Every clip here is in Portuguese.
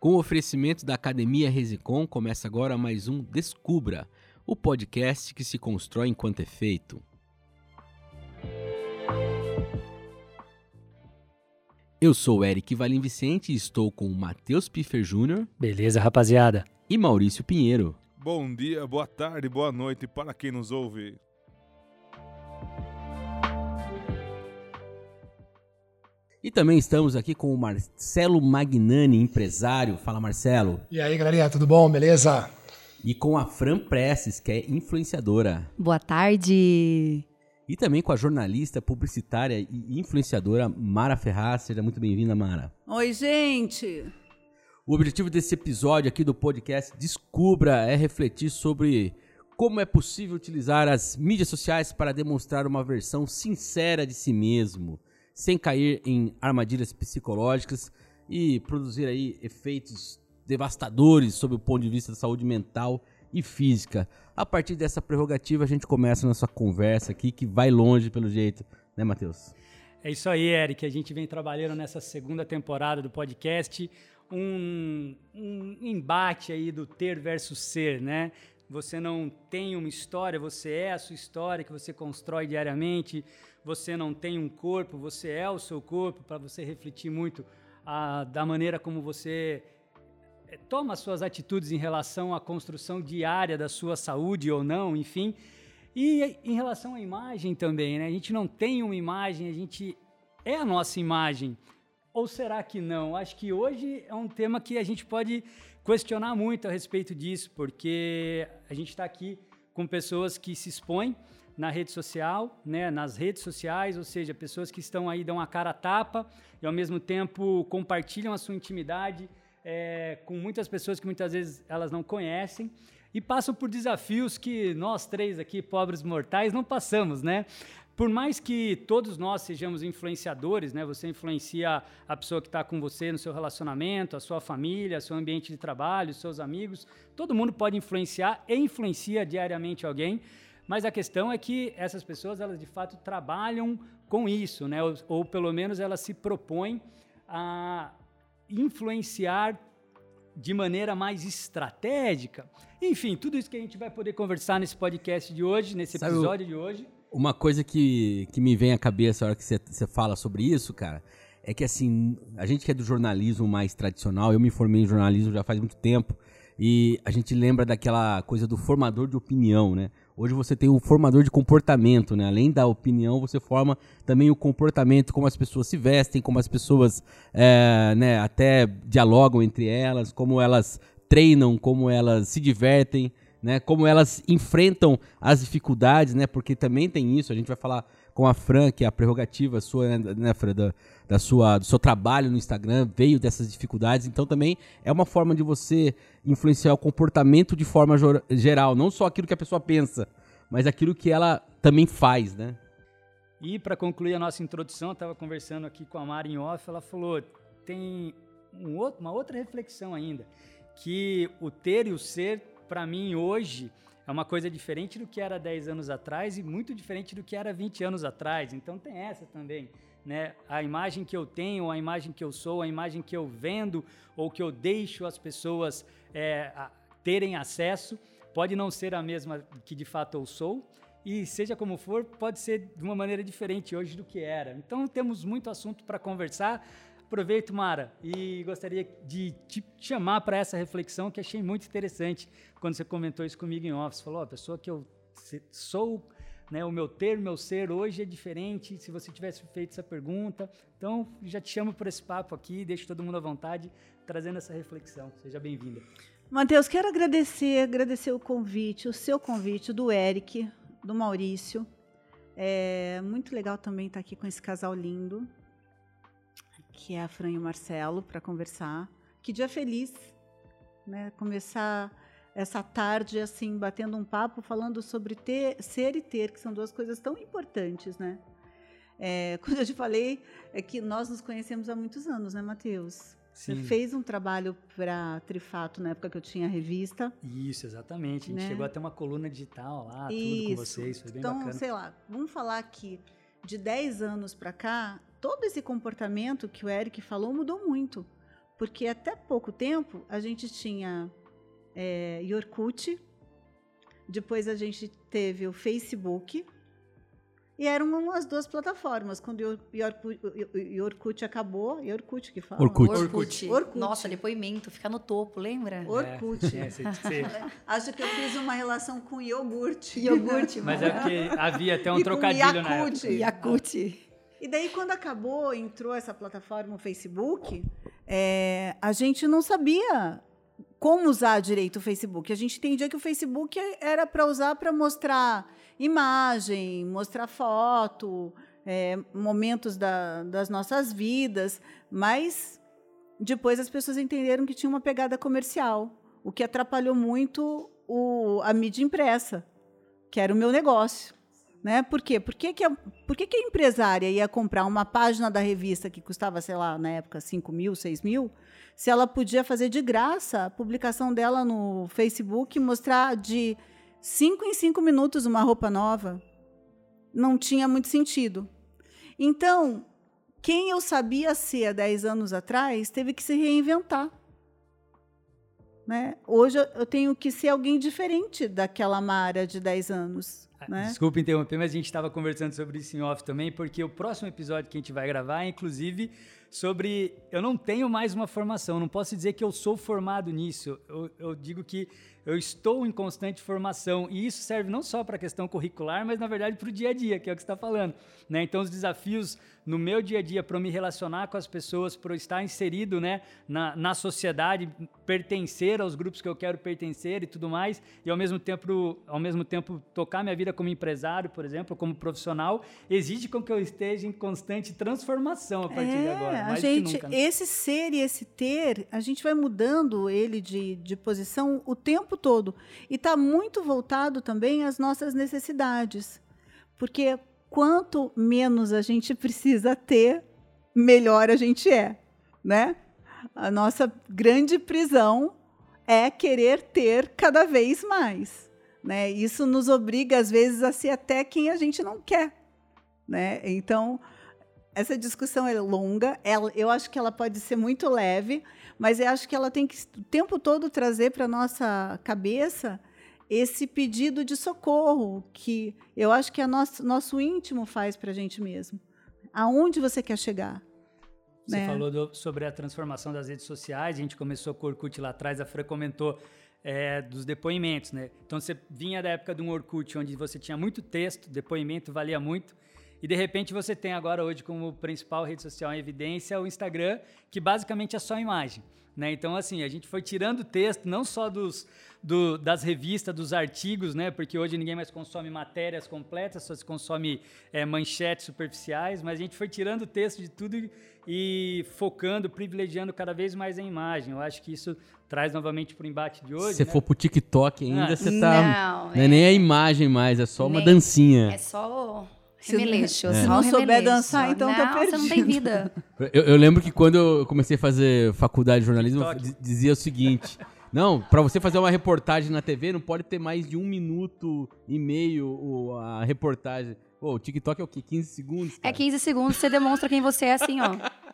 Com o oferecimento da Academia Resicom, começa agora mais um Descubra, o podcast que se constrói enquanto é feito. Eu sou o Eric Valim Vicente e estou com o Matheus Piffer Jr. Beleza, rapaziada. E Maurício Pinheiro. Bom dia, boa tarde, boa noite para quem nos ouve. E também estamos aqui com o Marcelo Magnani, empresário. Fala, Marcelo. E aí, galerinha, tudo bom? Beleza? E com a Fran Presses, que é influenciadora. Boa tarde. E também com a jornalista, publicitária e influenciadora Mara Ferraz. Seja muito bem-vinda, Mara. Oi, gente. O objetivo desse episódio aqui do podcast Descubra é refletir sobre como é possível utilizar as mídias sociais para demonstrar uma versão sincera de si mesmo sem cair em armadilhas psicológicas e produzir aí efeitos devastadores sob o ponto de vista da saúde mental e física. A partir dessa prerrogativa, a gente começa a nossa conversa aqui, que vai longe pelo jeito, né, Matheus? É isso aí, Eric. A gente vem trabalhando nessa segunda temporada do podcast um, um embate aí do ter versus ser, né? Você não tem uma história, você é a sua história que você constrói diariamente você não tem um corpo, você é o seu corpo, para você refletir muito a, da maneira como você eh, toma suas atitudes em relação à construção diária da sua saúde ou não, enfim. E em relação à imagem também, né? A gente não tem uma imagem, a gente é a nossa imagem. Ou será que não? Acho que hoje é um tema que a gente pode questionar muito a respeito disso, porque a gente está aqui com pessoas que se expõem na rede social, né, nas redes sociais, ou seja, pessoas que estão aí dão a cara a tapa e ao mesmo tempo compartilham a sua intimidade é, com muitas pessoas que muitas vezes elas não conhecem e passam por desafios que nós três aqui, pobres mortais, não passamos, né? Por mais que todos nós sejamos influenciadores, né? Você influencia a pessoa que está com você no seu relacionamento, a sua família, seu ambiente de trabalho, seus amigos. Todo mundo pode influenciar e influencia diariamente alguém. Mas a questão é que essas pessoas, elas de fato trabalham com isso, né? Ou, ou pelo menos elas se propõem a influenciar de maneira mais estratégica. Enfim, tudo isso que a gente vai poder conversar nesse podcast de hoje, nesse Sabe episódio de hoje. Uma coisa que, que me vem à cabeça na hora que você fala sobre isso, cara, é que assim, a gente que é do jornalismo mais tradicional, eu me formei em jornalismo já faz muito tempo, e a gente lembra daquela coisa do formador de opinião, né? Hoje você tem um formador de comportamento, né? Além da opinião, você forma também o comportamento, como as pessoas se vestem, como as pessoas é, né, até dialogam entre elas, como elas treinam, como elas se divertem, né? Como elas enfrentam as dificuldades, né? Porque também tem isso, a gente vai falar com a Fran, que é a prerrogativa sua, né, né Fran, da, da, sua, do seu trabalho no Instagram, veio dessas dificuldades. Então também é uma forma de você influenciar o comportamento de forma geral, não só aquilo que a pessoa pensa, mas aquilo que ela também faz, né? E para concluir a nossa introdução, eu estava conversando aqui com a Mari em off, ela falou, tem um outro, uma outra reflexão ainda, que o ter e o ser, para mim hoje, é uma coisa diferente do que era 10 anos atrás e muito diferente do que era 20 anos atrás. Então tem essa também. Né? A imagem que eu tenho, a imagem que eu sou, a imagem que eu vendo ou que eu deixo as pessoas é, terem acesso, pode não ser a mesma que de fato eu sou. E seja como for, pode ser de uma maneira diferente hoje do que era. Então temos muito assunto para conversar. Aproveito, Mara, e gostaria de te chamar para essa reflexão que achei muito interessante quando você comentou isso comigo em office. Falou, oh, a pessoa que eu sou, né, o meu ter, o meu ser hoje é diferente se você tivesse feito essa pergunta. Então, já te chamo para esse papo aqui, deixo todo mundo à vontade, trazendo essa reflexão. Seja bem-vinda. Matheus, quero agradecer, agradecer o convite, o seu convite, do Eric, do Maurício. É muito legal também estar aqui com esse casal lindo que é a Fran e o Marcelo, para conversar. Que dia feliz, né? Começar essa tarde assim, batendo um papo, falando sobre ter, ser e ter, que são duas coisas tão importantes, né? É, quando eu te falei, é que nós nos conhecemos há muitos anos, né, Matheus? Você fez um trabalho para Trifato na época que eu tinha a revista. Isso, exatamente. A gente né? chegou a ter uma coluna digital lá, Isso. tudo com vocês, foi bem então, bacana. Então, sei lá, vamos falar aqui de 10 anos para cá, todo esse comportamento que o Eric falou mudou muito. Porque até pouco tempo a gente tinha é, Yorkut, depois a gente teve o Facebook, e eram as duas plataformas. Quando o Yorkut acabou, Yorkut que fala? Orkut. Orkut. Orkut. Nossa, depoimento, fica no topo, lembra? Orkut. É, cê- cê- Acho que eu fiz uma relação com iogurte. Iogurte, mas é porque havia até um E com trocadilho na época. Yakut. E daí, quando acabou, entrou essa plataforma, o Facebook, é, a gente não sabia como usar direito o Facebook. A gente entendia que o Facebook era para usar para mostrar imagem, mostrar foto, é, momentos da- das nossas vidas, mas depois as pessoas entenderam que tinha uma pegada comercial, o que atrapalhou muito o- a mídia impressa, que era o meu negócio. Né? Por quê? Por que, que, a, por que, que a empresária ia comprar uma página da revista que custava, sei lá, na época, 5 mil, 6 mil, se ela podia fazer de graça a publicação dela no Facebook e mostrar de 5 em 5 minutos uma roupa nova? Não tinha muito sentido. Então, quem eu sabia ser há 10 anos atrás teve que se reinventar. Né? Hoje eu- tenho que ser alguém diferente daquela Mara de 10 anos. Né? Desculpa interromper, mas a gente estava conversando sobre isso em off também, porque o próximo episódio que a gente vai gravar é, inclusive, sobre. Eu não tenho mais uma formação, não posso dizer que eu sou formado nisso. Eu, eu digo que eu estou em constante formação, e isso serve não só para a questão curricular, mas, na verdade, para o dia a dia, que é o que você está falando. Né? Então, os desafios no meu dia a dia para me relacionar com as pessoas, para estar inserido né, na, na sociedade, pertencer aos grupos que eu quero pertencer e tudo mais, e ao mesmo tempo, ao mesmo tempo tocar minha vida como empresário, por exemplo, como profissional, exige com que eu esteja em constante transformação a partir de agora. É, a gente, nunca. né? esse ser e esse ter, a gente vai mudando ele de, de posição o tempo todo. E está muito voltado também às nossas necessidades. Porque quanto menos a gente precisa ter, melhor a gente é. Né? A nossa grande prisão é querer ter cada vez mais. Né? Isso nos obriga, às vezes, a ser até quem a gente não quer. Né? Então, essa discussão é longa, ela, eu acho que ela pode ser muito leve, mas eu acho que ela tem que o tempo todo trazer para a nossa cabeça esse pedido de socorro que eu acho que a nosso, nosso íntimo faz para a gente mesmo. Aonde você quer chegar? Você né? falou do- sobre a transformação das redes sociais, a gente começou com o Orkut lá atrás, a Fran comentou é, dos depoimentos, né? Então você vinha da época de um Orkut onde você tinha muito texto, depoimento valia muito, e de repente você tem agora hoje como principal rede social em evidência o Instagram, que basicamente é só imagem. Né? Então, assim, a gente foi tirando texto, não só dos, do- das revistas, dos artigos, né? Porque hoje ninguém mais consome matérias completas, só se consome é, manchetes superficiais, mas a gente foi tirando texto de tudo e, e focando, privilegiando cada vez mais a imagem. Eu acho que isso traz novamente para o embate de hoje. Se você né? for pro TikTok ainda, Ah, você tá. Não, Não é nem a imagem mais, é só uma Nem- dancinha. É só Se não- remeleixo. se só não souber dançar, então tá não, Você não tem perdido. vida. Eu, eu lembro que quando eu comecei a fazer faculdade de jornalismo, dizia o seguinte: não, pra você fazer uma reportagem na TV, não pode ter mais de um minuto e meio o- a reportagem. Pô, o TikTok é o quê? 15 segundos? É cara? 15 segundos, você demonstra quem você é assim, ó.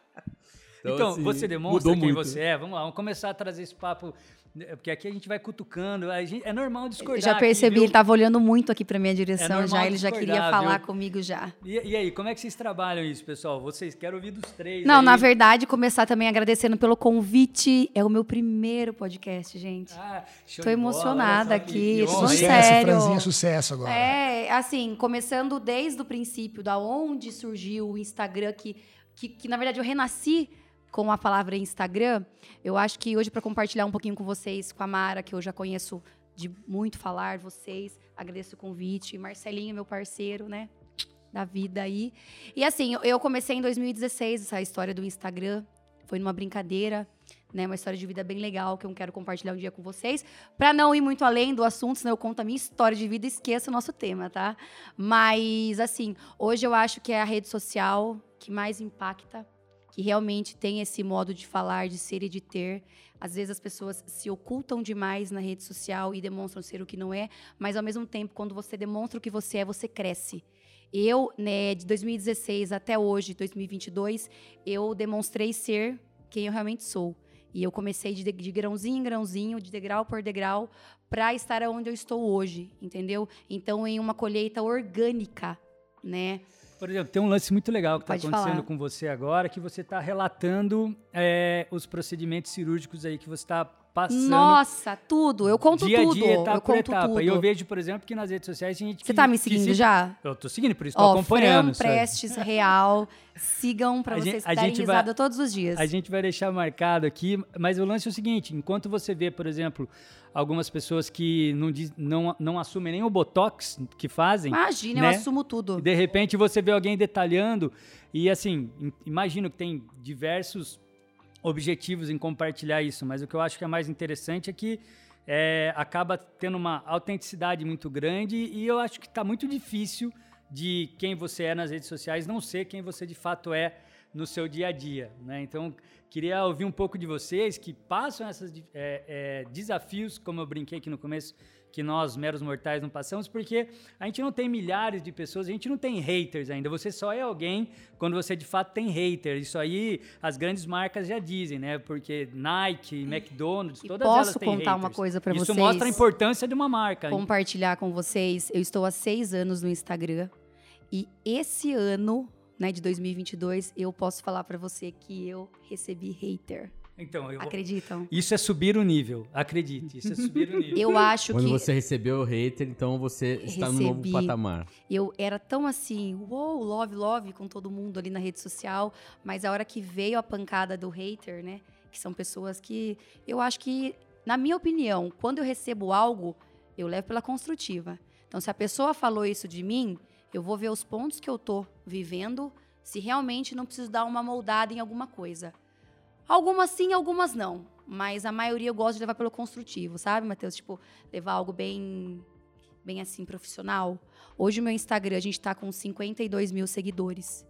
Então, assim, você demonstra quem muito. você é. Vamos lá, vamos começar a trazer esse papo, né, porque aqui a gente vai cutucando. A gente, é normal discordar. Eu já aqui, percebi, viu? ele tava olhando muito aqui pra minha direção normal já, ele já queria falar viu? comigo já. E, e aí, como é que vocês trabalham isso, pessoal? Vocês quero ouvir dos três. Não, aí. na verdade, começar também agradecendo pelo convite. É o meu primeiro podcast, gente. Ah, Tô bola, emocionada que- aqui, que? Sucesso, sério. Franzinha, sucesso agora. É, assim, começando desde o princípio, da onde surgiu o Instagram, que, que, que na verdade eu renasci com a palavra Instagram. Eu acho que hoje, para compartilhar um pouquinho com vocês, com a Mara, que eu já conheço de muito falar, vocês, agradeço o convite. Marcelinho, meu parceiro, né? Da vida aí. E assim, eu- comecei em 2016 essa história do Instagram. Foi numa brincadeira, né? Uma história de vida bem legal que eu quero compartilhar um dia com vocês. Pra não ir muito além do assunto, senão eu conto a minha história de vida e esqueço o nosso tema, tá? Mas, assim, hoje eu acho que é a rede social que mais impacta, que realmente tem esse modo de falar, de ser e de ter. Às vezes as pessoas se ocultam demais na rede social e demonstram ser o que não é, mas ao mesmo tempo, quando você demonstra o que você é, você cresce. Eu, né, de 2016 até hoje, 2022, eu demonstrei ser quem eu realmente sou. E eu comecei de, de grãozinho em grãozinho, de degrau por degrau, para estar onde eu estou hoje, entendeu? Então, em uma colheita orgânica, né? Por exemplo, tem um lance muito legal que está acontecendo falar. com você agora, que você está relatando é, os procedimentos cirúrgicos aí que você está passando. Nossa, tudo. Eu conto dia tudo. a dia, etapa eu por conto etapa. tudo. E eu vejo, por exemplo, que nas redes sociais tem gente Você que- tá me seguindo se- já? Eu tô seguindo, por isso estou Ó, acompanhando. Fran sabe? Prestes Real. Sigam para A gente- vocês a darem gente vai- risada todos os dias. A gente vai deixar marcado aqui, mas o lance é o seguinte: enquanto você vê, por exemplo, algumas pessoas que não, diz- não, não assumem nem o botox que fazem, Imagina, né? eu assumo tudo. de repente você vê alguém detalhando, e assim, im- imagino que tem diversos objetivos em compartilhar isso, mas o que eu acho que é mais interessante é que é, acaba tendo uma autenticidade muito grande e eu acho que está muito difícil de quem você é nas redes sociais não ser quem você de fato é no seu dia a dia, né? Então queria ouvir um pouco de vocês que passam esses desafios, como eu brinquei aqui no começo, que nós meros mortais não passamos, porque a gente não tem milhares de pessoas, a gente não tem haters ainda. Você só é alguém quando você de fato tem hater. Isso aí as grandes marcas já dizem, né? Porque Nike, McDonald's, E todas posso elas têm contar uma haters. coisa pra Isso vocês? mostra a importância de uma marca. compartilhar com vocês. Eu estou há seis anos no Instagram e esse ano, né, de 2022, eu posso falar pra você que eu recebi hater. Então, eu vou- Acreditam? isso é subir o nível. Acredite, isso é subir o nível. Eu acho Quando que você recebeu o hater, então você está no novo Recebi. patamar. eu era tão assim, uou, love, love com todo mundo ali na rede social, mas a hora que veio a pancada do hater, né, que são pessoas que eu acho que, na minha opinião, quando eu recebo algo, eu levo pela construtiva. Então, se a pessoa falou isso de mim, eu vou ver os pontos que eu tô vivendo, se realmente não preciso dar uma moldada em alguma coisa. Algumas sim, algumas não. Mas a maioria eu gosto de levar pelo construtivo, sabe, Matheus? Tipo, levar algo bem, bem assim, profissional. Hoje o meu Instagram, a gente tá com 52 mil seguidores,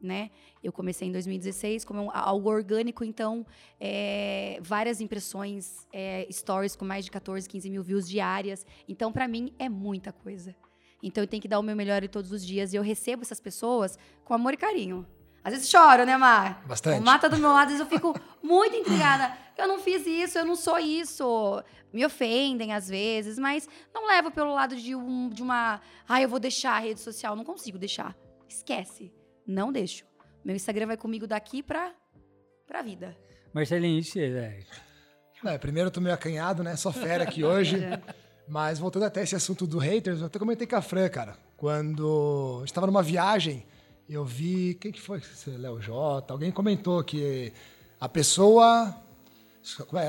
né? Eu comecei em 2016 como um- algo orgânico, então, é, várias impressões, é, stories com mais de 14, 15 mil views diárias. Então, pra mim, é muita coisa. Então, eu tenho que dar o meu melhor todos os dias. E eu recebo essas pessoas com amor e carinho. Às vezes choro, né, Mar? Bastante. O Mar tá do meu lado, às vezes eu fico muito intrigada. Eu não fiz isso, eu não sou isso. Me ofendem às vezes, mas não levo pelo lado de, um, de uma. Ah, eu vou deixar a rede social. Não consigo deixar. Esquece. Não deixo. Meu Instagram vai comigo daqui pra, pra vida. Marcelinho, isso é, velho. É, primeiro eu tô meio acanhado, né? Só fera aqui hoje. Mas voltando até esse assunto do haters, eu até comentei com a Fran, cara. Quando a gente tava numa viagem, eu vi. Quem que foi? É Léo J. Alguém comentou que a pessoa.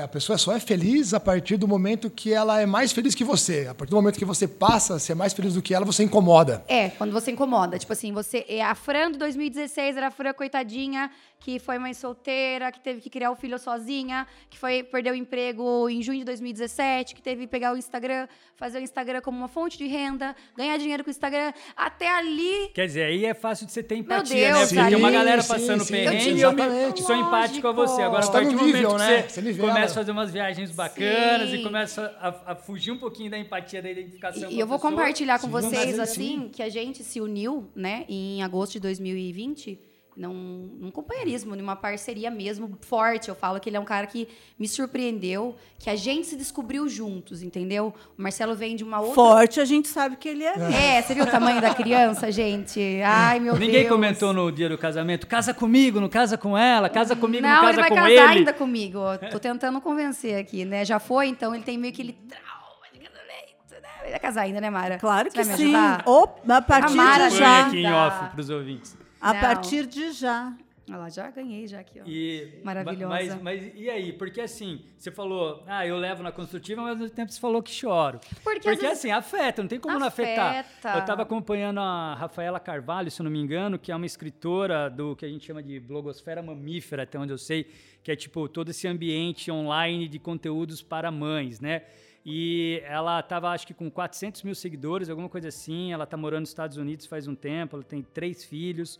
A pessoa só é feliz a partir do momento que ela é mais feliz que você. A partir do momento que você passa a ser mais feliz do que ela, você incomoda. É, quando você incomoda. Tipo assim, você. É a Fran de 2016 era a Fran coitadinha, que foi mãe solteira, que teve que criar o filho sozinha, que foi perder o emprego em junho de 2017, que teve que pegar o Instagram, fazer o Instagram como uma fonte de renda, ganhar dinheiro com o Instagram. Até ali. Quer dizer, aí é fácil de você ter empatia, Deus, né? Porque tem uma galera sim, passando sim, perrengue e eu me- sou empático a você. Agora, a Você tá partir no do momento nível, que né? você Você nivela. começa a fazer umas viagens bacanas Sim. e começa a, a fugir um pouquinho da empatia, da identificação E com eu a vou pessoa, compartilhar com vocês, a- assim, que a gente se uniu, né, em agosto de 2020, num, num companheirismo, numa parceria mesmo forte. Eu falo que ele é um cara que me surpreendeu, que a gente se descobriu juntos, entendeu? O Marcelo vem de uma outra. Forte, a gente sabe que ele é. É, você viu o tamanho da criança, gente? Ai, meu Ninguém Deus. comentou no dia do casamento, casa comigo, não casa com ela, casa comigo, não, Não, casa ele vai com casar ele. ainda comigo. Tô tentando convencer aqui, né? Já foi, então ele tem meio que ele trauma de casamento, né? Ele vai casar ainda, né, Mara? Claro que vai sim. Ou, a partir Mara de já. aqui em off pros ouvintes. A Não. partir de já. Olha lá, já ganhei já aqui, ó. E, Maravilhosa. Mas, mas e aí? Porque assim, você falou, ah, eu levo na construtiva, mas ao mesmo tempo você falou que choro. Porque, Porque, assim, afeta, não tem como não afetar. Afeta. Eu estava acompanhando a Rafaela Carvalho, se eu não me engano, que é uma escritora do que a gente chama de blogosfera mamífera, até onde eu sei, que é tipo todo esse ambiente online de conteúdos para mães, né? E ela estava, acho que, com 400 mil seguidores, alguma coisa assim. Ela está morando nos Estados Unidos faz um tempo, ela tem três filhos.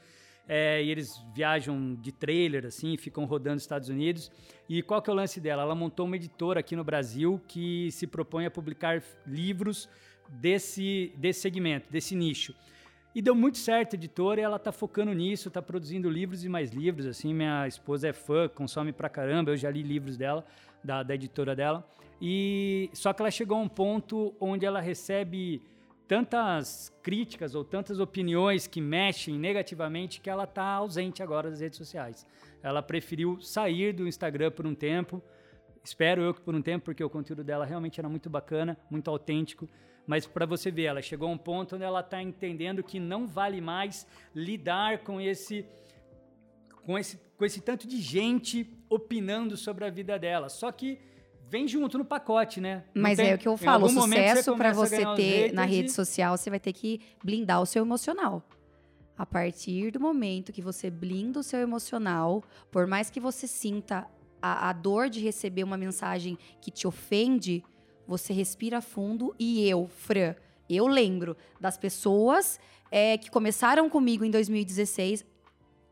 é, e eles viajam de trailer, assim, ficam rodando os Estados Unidos. E qual que é o lance dela? Ela montou uma editora aqui no Brasil que se propõe a publicar livros desse, desse segmento, desse nicho. E deu muito certo a editora, e ela tá focando nisso, tá produzindo livros e mais livros, assim, minha esposa é fã, consome pra caramba, eu já li livros dela, da, da editora dela. E só que ela chegou a um ponto onde ela recebe tantas críticas ou tantas opiniões que mexem negativamente que ela está ausente agora das redes sociais. Ela preferiu sair do Instagram por um tempo. Espero eu que por um tempo, porque o conteúdo dela realmente era muito bacana, muito autêntico. Mas para você ver, ela chegou a um ponto onde ela está entendendo que não vale mais lidar com esse, com esse, com esse tanto de gente opinando sobre a vida dela. Só que vem junto no pacote, né? Não Mas tem- é o que eu falo, sucesso para você ganhar os ter na rede social, você vai ter que blindar o seu emocional. A partir do momento que você blinda o seu emocional, por mais que você sinta a, a dor de receber uma mensagem que te ofende, você respira fundo e eu, Fran, eu lembro das pessoas é, que começaram comigo em 2016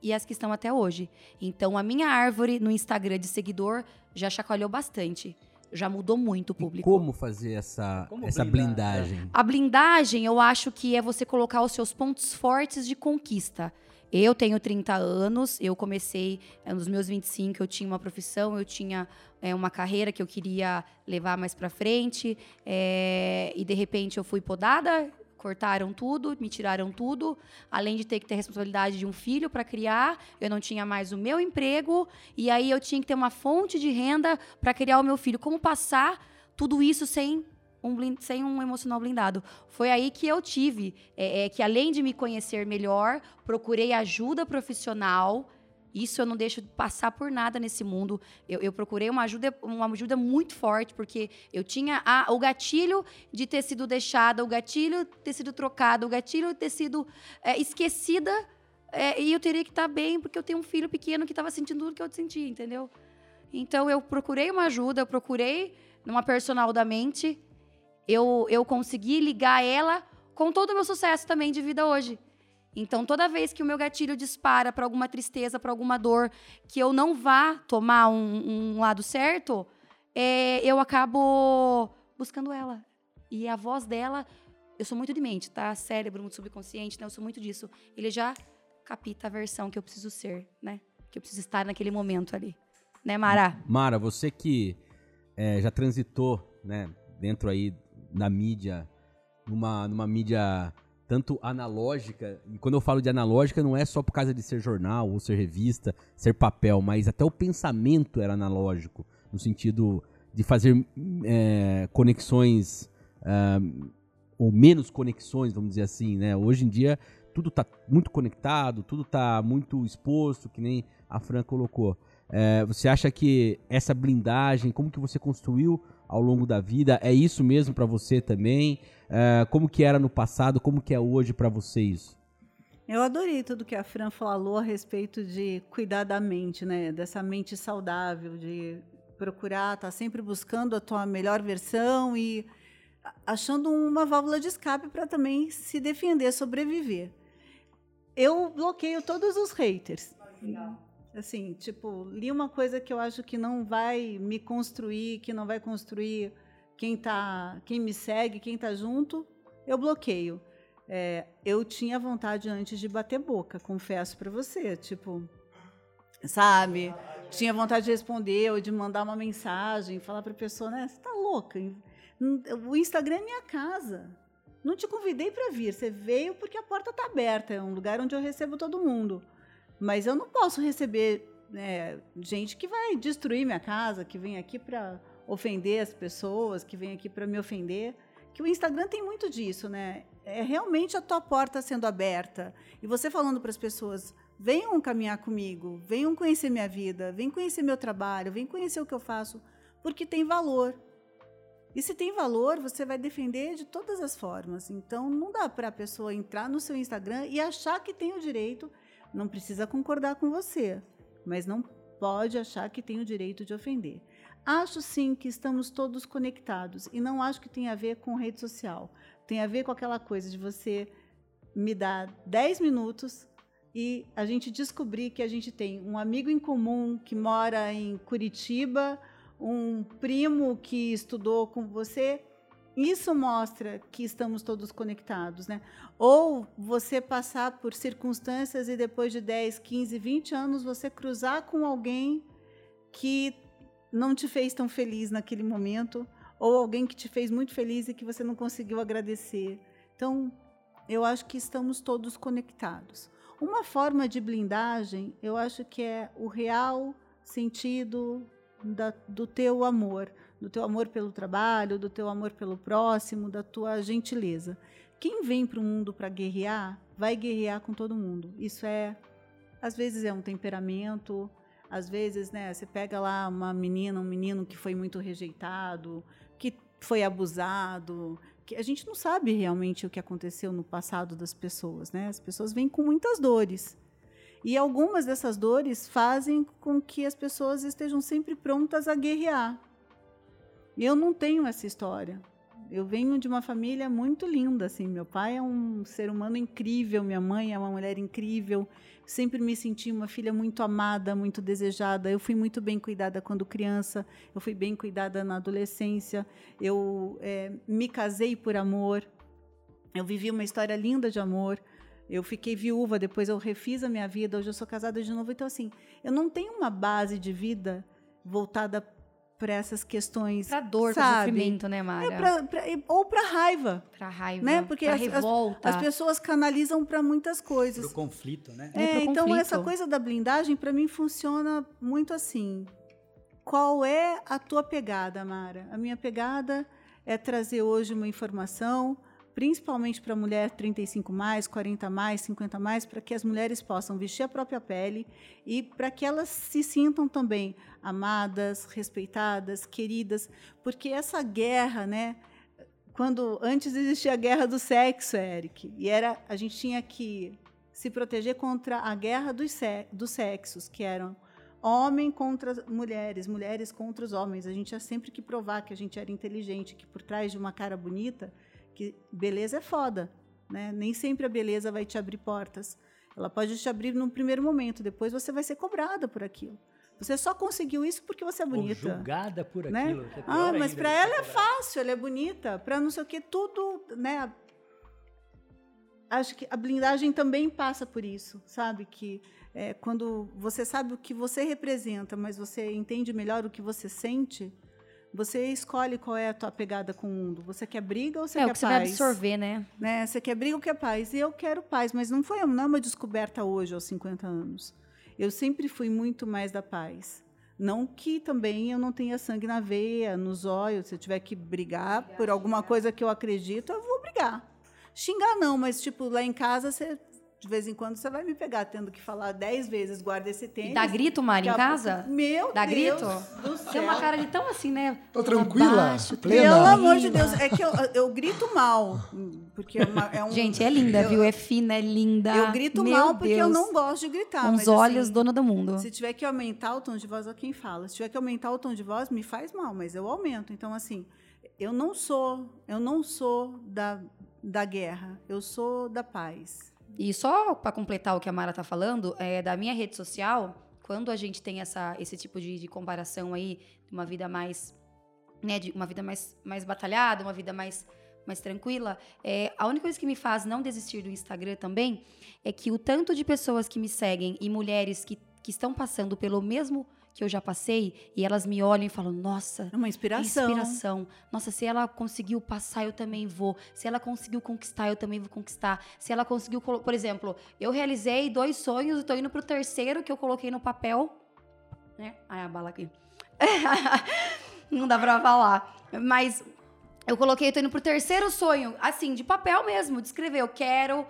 e as que estão até hoje. Então, a minha árvore no Instagram de seguidor já chacoalhou bastante. Já mudou muito o E público. como fazer essa, Como essa blindar, blindagem? A blindagem, eu acho que é você colocar os seus pontos fortes de conquista. Eu tenho 30 anos, eu comecei eh, nos meus 25, eu tinha uma profissão, eu tinha eh, uma carreira que eu queria levar mais pra frente, eh, e de repente eu fui podada, cortaram tudo, me tiraram tudo, além de ter que ter responsabilidade de um filho para criar, eu não tinha mais o meu emprego, e aí eu tinha que ter uma fonte de renda para criar o meu filho. Como passar tudo isso sem um, blin- sem um emocional blindado. Foi aí que eu tive, é, é, que além de me conhecer melhor, procurei ajuda profissional. Isso eu não deixo passar por nada nesse mundo. Eu, eu procurei uma ajuda, uma ajuda muito forte, porque eu tinha a- o gatilho de ter sido deixada, o gatilho de ter sido trocado, o gatilho de ter sido é, esquecida. é, e eu teria que estar bem, porque eu tenho um filho pequeno que estava sentindo tudo que eu sentia, entendeu? Então eu procurei uma ajuda, eu procurei numa personal da mente, eu, eu consegui ligar ela com todo o meu sucesso também de vida hoje. Então, toda vez que o meu gatilho dispara para alguma tristeza, para alguma dor, que eu não vá tomar um, um lado certo, é, eu acabo buscando ela. E a voz dela, eu sou muito de mente, tá? Cérebro, muito subconsciente, né? Eu sou muito disso. Ele já capta a versão que eu preciso ser, né? Que eu preciso estar naquele momento ali. Né, Mara? Mara, você que é, já transitou, né, dentro aí da mídia, numa, numa mídia tanto analógica, e quando eu falo de analógica não é só por causa de ser jornal ou ser revista, ser papel, mas até o pensamento era analógico, no sentido de fazer é, conexões ah, ou menos conexões, vamos dizer assim, né? Hoje em dia tudo tá muito conectado, tudo tá muito exposto, que nem a Fran colocou. É, você acha que essa blindagem, como que você construiu ao longo da vida, é isso mesmo para você também? É, como que era no passado, como que é hoje para você isso? Eu adorei tudo que a Fran falou a respeito de cuidar da mente, né? Dessa mente saudável, de procurar estar sempre buscando a tua melhor versão e achando uma válvula de escape para também se defender, sobreviver. Eu bloqueio todos os haters. Assim, tipo, li uma coisa que eu acho que não vai me construir, que não vai construir quem tá, quem me segue, quem tá junto, eu bloqueio. É, eu tinha vontade antes de bater boca, confesso para você, tipo, sabe? Tinha vontade de responder ou de mandar uma mensagem, falar para pessoa, né? Você tá louca? O Instagram é minha casa. Não te convidei para vir, você veio porque a porta tá aberta, é um lugar onde eu recebo todo mundo. Mas eu não posso receber né, gente que vai destruir minha casa, que vem aqui para ofender as pessoas, que vem aqui para me ofender. Que o Instagram tem muito disso, né? É realmente a tua porta sendo aberta e você falando para as pessoas: venham caminhar comigo, venham conhecer minha vida, venham conhecer meu trabalho, venham conhecer o que eu faço, porque tem valor. E se tem valor, você vai defender de todas as formas. Então, não dá para a pessoa entrar no seu Instagram e achar que tem o direito, não precisa concordar com você, mas não pode achar que tem o direito de ofender. Acho sim que estamos todos conectados e não acho que tem a ver com rede social. Tem a ver com aquela coisa de você me dar 10 minutos e a gente descobrir que a gente tem um amigo em comum que mora em Curitiba, um primo que estudou com você isso mostra que estamos todos conectados, né? Ou você passar por circunstâncias e depois de 10, 15, 20 anos você cruzar com alguém que não te fez tão feliz naquele momento, ou alguém que te fez muito feliz e que você não conseguiu agradecer. Então, eu acho que estamos todos conectados. Uma forma de blindagem, eu acho que é o real sentido da, do teu amor do teu amor pelo trabalho, do teu amor pelo próximo, da tua gentileza. Quem vem para o mundo para guerrear, vai guerrear com todo mundo. Isso é, às vezes é um temperamento, às vezes, né, você pega lá uma menina, um menino que foi muito rejeitado, que foi abusado, que a gente não sabe realmente o que aconteceu no passado das pessoas, né? As pessoas vêm com muitas dores. E algumas dessas dores fazem com que as pessoas estejam sempre prontas a guerrear. Eu não tenho essa história. Eu venho de uma família muito linda, assim. Meu pai é um ser humano incrível, minha mãe é uma mulher incrível. Sempre me senti uma filha muito amada, muito desejada. Eu fui muito bem cuidada quando criança. Eu fui bem cuidada na adolescência. Eu é, me casei por amor. Eu vivi uma história linda de amor. Eu fiquei viúva, depois eu refiz a minha vida. Hoje eu sou casada de novo. Então, assim, eu não tenho uma base de vida voltada para essas questões. Pra dor, sabe? pra sofrimento, né, Mara? É pra, pra, ou para raiva. Pra raiva, Né? Porque pra as, as- revolta. as pessoas canalizam para muitas coisas. Pro conflito, né? É, É, então conflito. essa coisa da blindagem para mim funciona muito assim. Qual é a tua pegada, Mara? A minha pegada é trazer hoje uma informação, principalmente para mulher 35 mais, 40 mais, 50 mais, para que as mulheres possam vestir a própria pele e para que elas se sintam também amadas, respeitadas, queridas, porque essa guerra, né? Quando antes existia a guerra do sexo, Eric, e era a gente tinha que se proteger contra a guerra dos, dos sexos, que eram homem contra mulheres, mulheres contra os homens. A gente tinha sempre que provar que a gente era inteligente, que por trás de uma cara bonita, que beleza é foda, né? Nem sempre a beleza vai te abrir portas. Ela pode te abrir num primeiro momento, depois você vai ser cobrada por aquilo. Você só conseguiu isso porque você é Ou bonita. julgada por né? aquilo. é Ah, mas para de ela é fácil, ela é bonita, para não sei o que, tudo, né? Acho que a blindagem também passa por isso, sabe? Que é, quando você sabe o que você representa, mas você entende melhor o que você sente, você escolhe qual é a tua pegada com o mundo. Você quer briga ou você É, quer o que você paz? vai absorver, né? né? Você quer briga ou quer paz? E eu quero paz, mas não foi não é uma descoberta hoje, aos 50 anos. Eu sempre fui muito mais da paz. Não que também eu não tenha sangue na veia, nos olhos. Se eu tiver que brigar por alguma coisa que eu acredito, eu vou brigar. Xingar não, mas tipo, lá em casa, você, de vez em quando, você vai me pegar tendo que falar dez vezes, guarda esse tênis. E dá grito, Mari, em a casa? pouco- Meu Dá Deus grito? do céu. Tem uma cara de tão assim, né? Tô tranquila? baixo, Plena? Pelo amor de Deus, é que eu, eu grito mal. Porque é, uma- é um... Gente, é linda, eu- viu? É fina, é linda. Eu grito Meu mal porque eu Deus. não gosto de gritar. Com os mas, olhos, assim, dona do mundo. Se tiver que aumentar o tom de voz, é quem fala. Se tiver que aumentar o tom de voz, me faz mal, mas eu aumento. Então, assim, eu não sou, eu não sou da, da guerra, eu sou da paz. E só para completar o que a Mara tá falando, é, da minha rede social, quando a gente tem essa, esse tipo de, de comparação aí, de uma vida mais, né, de uma vida mais, mais batalhada, uma vida mais, mais tranquila, é, a única coisa que me faz não desistir do Instagram também é que o tanto de pessoas que me seguem e mulheres que, que estão passando pelo mesmo que eu já passei, e elas me olham e falam, nossa, É uma inspiração. Inspiração. Nossa, se ela conseguiu passar, eu também vou. Se ela conseguiu conquistar, eu também vou conquistar. Se ela conseguiu, por exemplo, eu realizei dois sonhos e tô indo pro terceiro que eu coloquei no papel, né? Ai, a bala aqui. Não dá pra falar. Mas eu coloquei, eu tô indo pro terceiro sonho, assim, de papel mesmo, de escrever, eu quero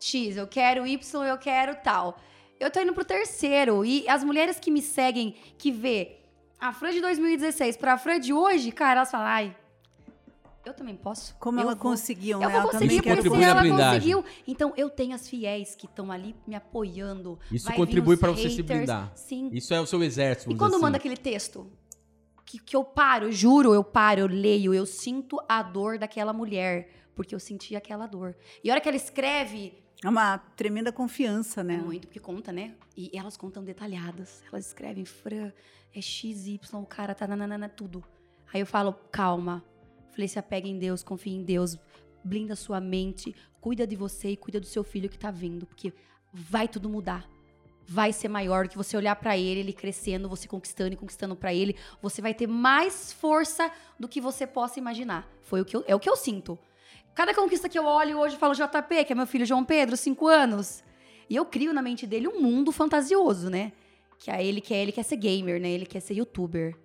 X, eu quero Y, eu quero tal. Eu tô indo pro terceiro. E as mulheres que me seguem, que vê a Fran de 2016 pra Fran de hoje, cara, elas falam, ai, eu também posso. Como eu ela vou. conseguiu, Eu né? vou Ela também conseguir, porque na ela conseguiu. Então, eu tenho as fiéis que estão ali me apoiando. Isso Vai contribui pra você se blindar. Sim. Isso é o seu exército. E quando dizer manda assim. aquele texto, que, que eu paro, eu juro, eu paro, eu leio, eu sinto a dor daquela mulher, porque eu senti aquela dor. E a hora que ela escreve, É uma tremenda confiança, é né? muito porque conta, né? E elas contam detalhadas. Elas escrevem, Fran, é XY, o cara tá nananana, tudo. Aí eu falo, calma, Falei, se apega em Deus, confia em Deus, blinda sua mente, cuida de você e cuida do seu filho que tá vindo, porque vai tudo mudar. Vai ser maior que você olhar pra ele, ele crescendo, você conquistando e conquistando pra ele, você vai ter mais força do que você possa imaginar. Foi o que eu, é o que eu sinto. Cada conquista que eu olho hoje, eu falo JP, que é meu filho João Pedro, 5 anos. E eu crio na mente dele um mundo fantasioso, né? Que a ele quer, ele quer ser gamer, né? Ele quer ser youtuber.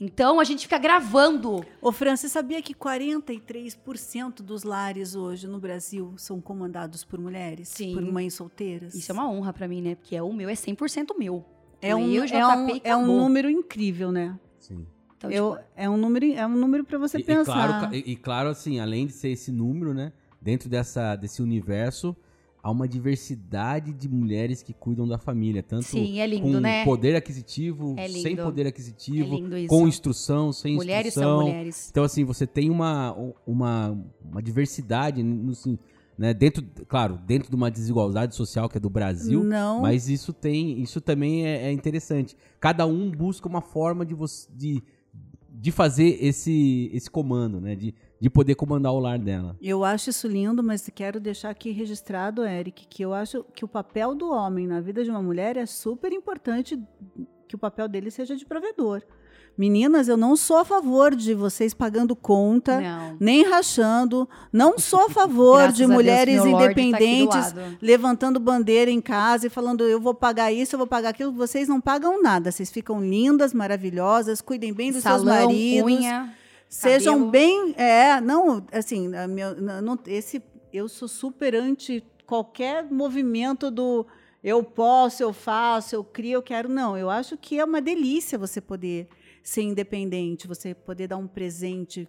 Então a gente fica gravando. Ô, Fran, você sabia que 43% dos lares hoje no Brasil são comandados por mulheres? Sim. Por mães solteiras? Isso é uma honra pra mim, né? Porque é o meu é 100% meu. é um, eu, é, JP, um, e é um número incrível, né? Sim. Então, Eu, tipo, é um número, é um número para você E, e pensar. claro, e, e claro, assim, além de ser esse número, né? Dentro dessa, desse universo, há uma diversidade de mulheres que cuidam da família. Tanto Sim, é lindo, com né? poder aquisitivo, É sem poder aquisitivo, É com instrução, sem mulheres instrução. são mulheres. Então, assim, você tem uma, uma, uma diversidade, assim, né, dentro, claro, dentro de uma desigualdade social que é do Brasil, Não. mas isso tem, isso também é, é interessante. Cada um busca uma forma de, você, de, de fazer esse, esse comando, né, de, de poder comandar o lar dela. Eu acho isso lindo, mas quero deixar aqui registrado, Eric, que eu acho que o papel do homem na vida de uma mulher é super importante que o papel dele seja de provedor. Meninas, eu não sou a favor de vocês pagando conta, Não. nem rachando. Não sou a favor Graças de a Deus, mulheres Lorde tá independentes lado. levantando bandeira em casa e falando eu vou pagar isso, eu vou pagar aquilo. Vocês não pagam nada. Vocês ficam lindas, maravilhosas, cuidem bem dos seus Salão, maridos. unha. Sejam cabelo. bem. É, não, assim, não- esse, eu sou super anti qualquer movimento do eu posso, eu faço, eu crio, eu quero. Não, eu acho que é uma delícia você poder ser independente, você poder dar um presente,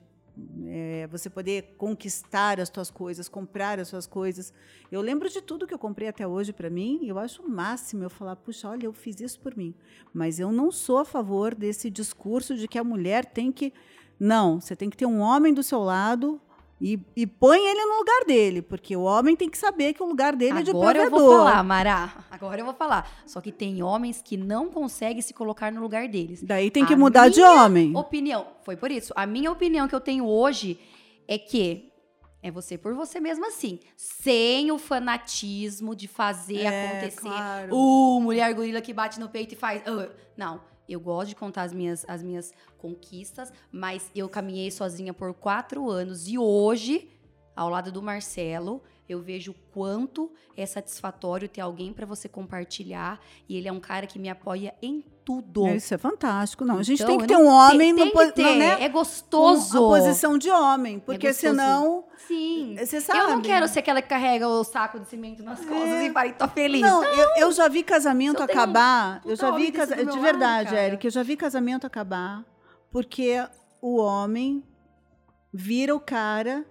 é, você poder conquistar as suas coisas, comprar as suas coisas. Eu lembro de tudo que eu comprei até hoje para mim, e eu acho o máximo eu falar, puxa, olha, eu fiz isso por mim. Mas eu não sou a favor desse discurso de que a mulher tem que não, você tem que ter um homem do seu lado e, e põe ele no lugar dele, porque o homem tem que saber que o lugar dele é de Agora eu provedor. vou falar, Mará. Agora eu vou falar. Só que tem homens que não conseguem se colocar no lugar deles. Daí tem que A mudar de homem. Opinião. Foi por isso. A minha opinião que eu tenho hoje é que é você por você mesmo assim. Sem o fanatismo de fazer É, acontecer. claro. Uh, mulher gorila que bate no peito e faz. uh. Não. Eu gosto de contar as minhas, as minhas conquistas, mas eu caminhei sozinha por quatro anos e hoje, ao lado do Marcelo, eu vejo o quanto é satisfatório ter alguém pra você compartilhar. E ele é um cara que me apoia em tudo. Isso é fantástico. Não, a gente Então, tem que ter não um homem tem, no tem po- ter. não, né? É gostoso. Com a posição de homem, porque gostoso. senão Sim. você sabe. Eu não quero ser aquela que carrega o saco de cimento nas costas e fala, tô feliz. Não, eu, eu já vi casamento eu acabar. um Eu já vi puta homem casa... desse do de verdade, lado. Eric, eu já vi casamento acabar porque o homem vira o cara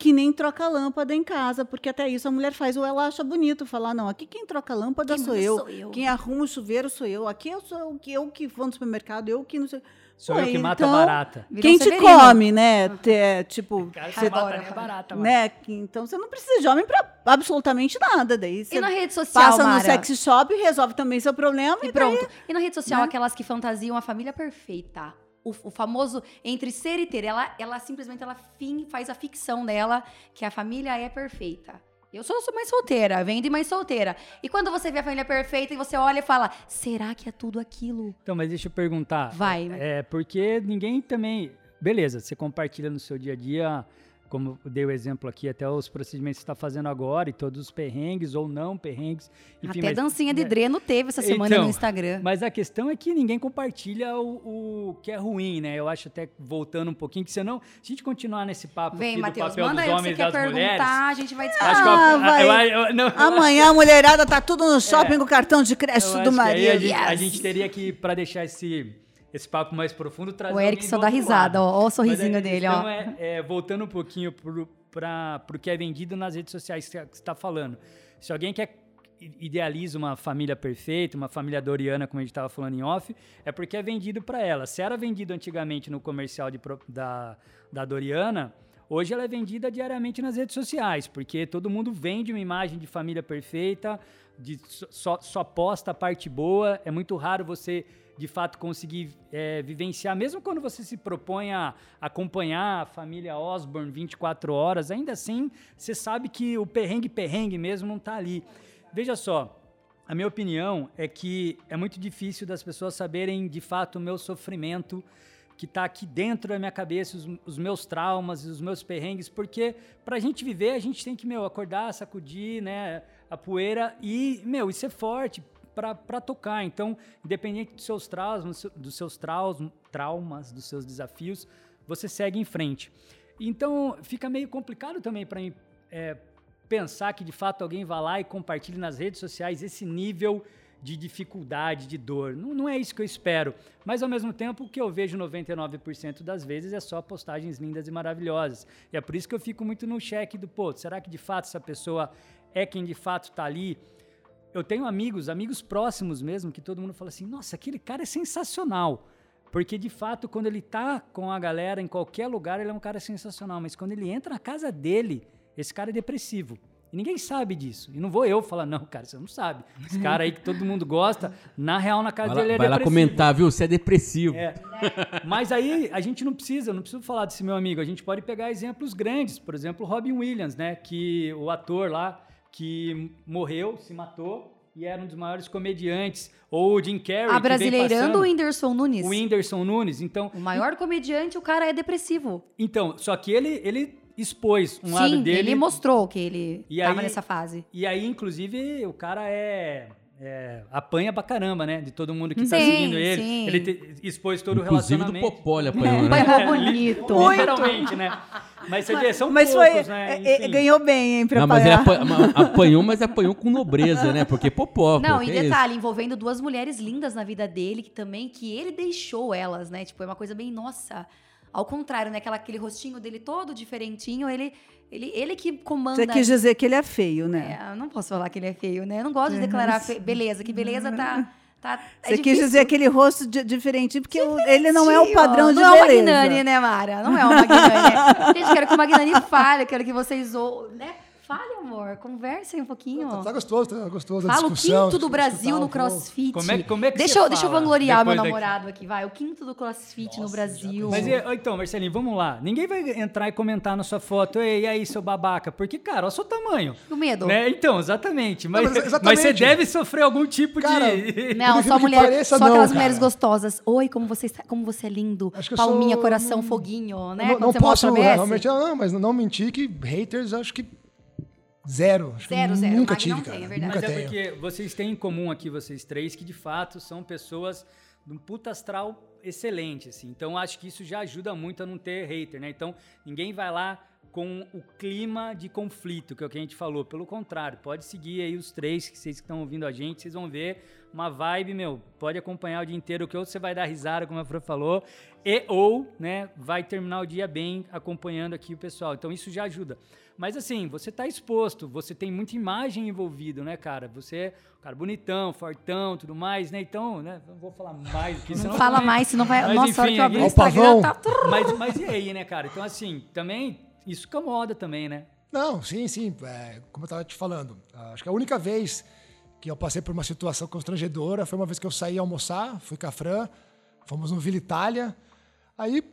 que nem troca lâmpada em casa, porque até isso a mulher faz ou ela acha bonito falar não, aqui quem troca lâmpada Quem sou eu. sou eu. Quem arruma o chuveiro sou eu. Aqui eu sou o que eu que vou no supermercado, eu que não sei. Sou Pô, eu que mata então, barata. Quem te come, né? Te- tipo, Cara, você mata nem barata, mano. né? Então você não precisa de homem pra absolutamente nada. Daí E na rede social, passa no Mara? sex shop, resolve também seu problema E e pronto. E na rede social, né? aquelas que fantasiam a família perfeita. O, o famoso entre ser e ter. Ela, ela simplesmente ela fim, faz a ficção dela que a família é perfeita. Eu sou, sou mãe solteira, venho de mãe solteira. E quando você vê a família perfeita e você olha e fala, será que é tudo aquilo? Então, mas deixa eu perguntar. Vai. É, porque ninguém também. Beleza, você compartilha no seu dia a dia, como dei o exemplo aqui, até os procedimentos que você está fazendo agora e todos os perrengues ou não perrengues. Enfim, Até mas, dancinha de né, dreno teve essa semana Então, no Instagram. Mas a questão é que ninguém compartilha o, o que é ruim, né? Eu acho até, voltando um pouquinho, que senão, se a gente continuar nesse papo Vem, aqui do Matheus, papel manda dos homens e quer das perguntar, mulheres... a gente vai que Ah, acho- Amanhã a mulherada tá tudo no shopping É. com cartão de crédito do marido. a gente, a Yes. gente teria que, pra deixar esse, esse papo mais profundo, trazer O Eric só dá risada, ó, ó o Mas sorrisinho dele, ó. É, é, voltando um pouquinho pra, pro que é vendido nas redes sociais que você está falando. Se alguém quer idealiza uma família perfeita, uma família doriana, como a gente estava falando em off, é porque é vendido para ela. Se era vendido antigamente no comercial de da, da Doriana, hoje ela é vendida diariamente nas redes sociais, porque todo mundo vende uma imagem de família perfeita, de só, só posta a parte boa. É muito raro você, de fato, conseguir é, vivenciar, mesmo quando você se propõe a acompanhar a família Osborne 24 horas, ainda assim, você sabe que o perrengue-perrengue mesmo não tá ali. Veja só, a minha opinião é que é muito difícil das pessoas saberem de fato o meu sofrimento que está aqui dentro da minha cabeça, os, os meus traumas, os meus perrengues, porque para a gente viver, a gente tem que, meu, acordar, sacudir, né, a poeira e, meu, e ser forte para tocar. Então, independente dos seus traumas, dos seus traumas, dos seus desafios, você segue em frente. Então, fica meio complicado também para mim é, pensar que de fato alguém vá lá e compartilhe nas redes sociais esse nível de dificuldade, de dor. Não, não é isso que eu espero. Mas ao mesmo tempo, o que eu vejo 99% das vezes é só postagens lindas e maravilhosas. E é por isso que eu fico muito no cheque do, pô, será que de fato essa pessoa é quem de fato está ali? Eu tenho amigos, amigos próximos mesmo, que todo mundo fala assim: nossa, aquele cara é sensacional. Porque de fato, quando ele tá com a galera em qualquer lugar, ele é um cara sensacional. Mas quando ele entra na casa dele, esse cara é depressivo. E ninguém sabe disso. E não vou eu falar, não, cara, você não sabe. Esse cara aí que todo mundo gosta, na real, na casa Vai lá, dele é vai lá depressivo. comentar, viu? Você é depressivo. É. Mas aí a gente não precisa, eu não preciso falar desse meu amigo. A gente pode pegar exemplos grandes, por exemplo, o Robin Williams, né? Que o ator lá que morreu, se matou e era um dos maiores comediantes. Ou o Jim Carrey. Abrasileirando passando. o Whindersson Nunes. O Whindersson Nunes. Então, O maior comediante, o cara é depressivo. então, só que ele, ele expôs um Sim, lado dele. ele mostrou que ele E tava aí- nessa fase. E aí, inclusive, o cara é. É, apanha pra caramba, né? De todo mundo que tá Sim, seguindo ele. sim. Ele te- expôs todo o Inclusive do relacionamento. Popó ele apanhou, né? Mó bonito. Literalmente, né? Mas você vê, são Mas poucos, foi. né? é, é, Enfim. ganhou bem, hein, pra Não, mas ele apanhou, mas apanhou com nobreza, né? Porque Popó, Não, pô, e é detalhe, envolvendo duas mulheres lindas na vida dele, que também, que ele deixou elas, né? Tipo, é uma coisa bem, nossa. Ao contrário, né? Aquela, aquele rostinho dele todo diferentinho, ele, ele, ele que comanda. Você quis dizer que ele é feio, né? É, eu não posso falar que ele é feio, né? Eu não gosto de declarar fe- beleza, que beleza tá. tá é Você quis difícil. dizer aquele rosto di- diferente, porque ele não é o padrão de não é o beleza. Magnani, né, Mara? Não é o Magnani. Gente, quero que o Magnani fale, quero que vocês ou, né? Fale, amor, conversem um pouquinho. Tá, tá gostoso, tá gostoso a Fala o quinto do Brasil no. CrossFit. Como é- como é que deixa, você eu, deixa eu vangloriar o meu depois daqui? namorado aqui, vai. O quinto do CrossFit no Brasil. Mas então, Marcelinho, vamos lá. Ninguém vai entrar e comentar na sua foto, Ei, e aí, seu babaca? Porque, cara, olha o seu tamanho. O medo. Né? Então, exatamente. Mas, mas mas, exatamente. você deve sofrer algum tipo Cara, de. Não, só mulher, pareça, só não, aquelas cara. mulheres gostosas. Oi, como você, está- como você é lindo. Acho que eu Palminha, sou- coração, não- foguinho, né? Não, não você posso realmente, não, mas não mentir que haters acho que zero. Acho Zero, zero. Nunca Mag tive, não cara. tem, é verdade. Nunca Mas é tenho. porque vocês têm em comum aqui, vocês três, que de fato são pessoas de um puta astral excelente, assim. Então acho que isso já ajuda muito a não ter hater, né? Então ninguém vai lá com o clima de conflito, que é o que a gente falou. Pelo contrário, pode seguir aí os três que vocês que estão ouvindo a gente, vocês vão ver uma vibe, meu, pode acompanhar o dia inteiro, que ou você vai dar risada, como a Fran falou, e ou, né, vai terminar o dia bem acompanhando aqui o pessoal. Então isso já ajuda. Mas assim, você tá exposto, você tem muita imagem envolvido, né, cara? Você é um cara bonitão, fortão, tudo mais, né? Então, né, não vou falar mais do que Não fala também- mais, senão vai. Mas, Nossa, a hora enfim, que eu abrir o. Instagram, tá. Mas, mas e aí, né, cara? Então, assim, também isso incomoda também, né? Não, sim, sim. É, como eu estava te falando, acho que a única vez que eu passei por uma situação constrangedora foi uma vez que eu saí almoçar, fui com a Fran, fomos no Vila Itália. Aí,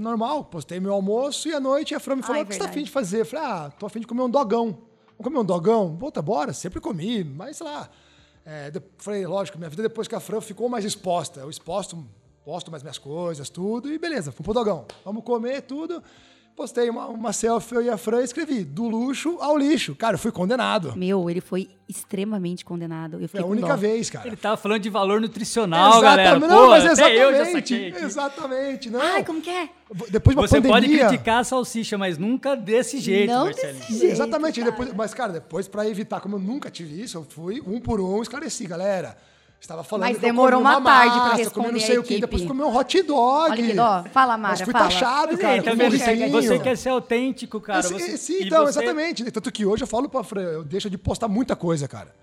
normal, postei meu almoço e à noite a Fran me falou: Ah, o que você tá afim de fazer? Eu falei: ah, tô afim de comer um dogão. Vamos comer um dogão? Puta, bora, sempre comi, mas sei lá. É, falei, lógico, minha vida depois que a Fran ficou mais exposta. Eu exposto, posto mais minhas coisas, tudo, e beleza, fui pro dogão. Vamos comer tudo. Postei uma, uma selfie eu e a Fran e escrevi do luxo ao lixo. Cara, eu fui condenado. Meu, ele foi extremamente condenado. Eu Foi a única vez, cara. Ele tava falando de valor nutricional, galera. Exatamente, Pô, não, mas até eu já exatamente. saquei aqui. Exatamente, não. Ai, como que é? Depois de uma Você pode pandemia. criticar a salsicha, mas nunca desse jeito, Não Marcelinho. desse jeito. Exatamente. cara. Depois, mas, cara, depois, pra evitar, como eu nunca tive isso, eu fui um por um, esclareci, galera. Estava falando Mas que eu demorou comi uma tarde pra massa, eu comi não responder sei a o quê, depois comi um hot dog. Olha que dó. Fala, Mara, Mas fui fala. taxado, Mas cara. vendo? burrinho. Você quer ser autêntico, cara. Esse- Você, sim, então, você- exatamente. Tanto que hoje eu falo pra Fran, eu deixo de postar muita coisa, cara.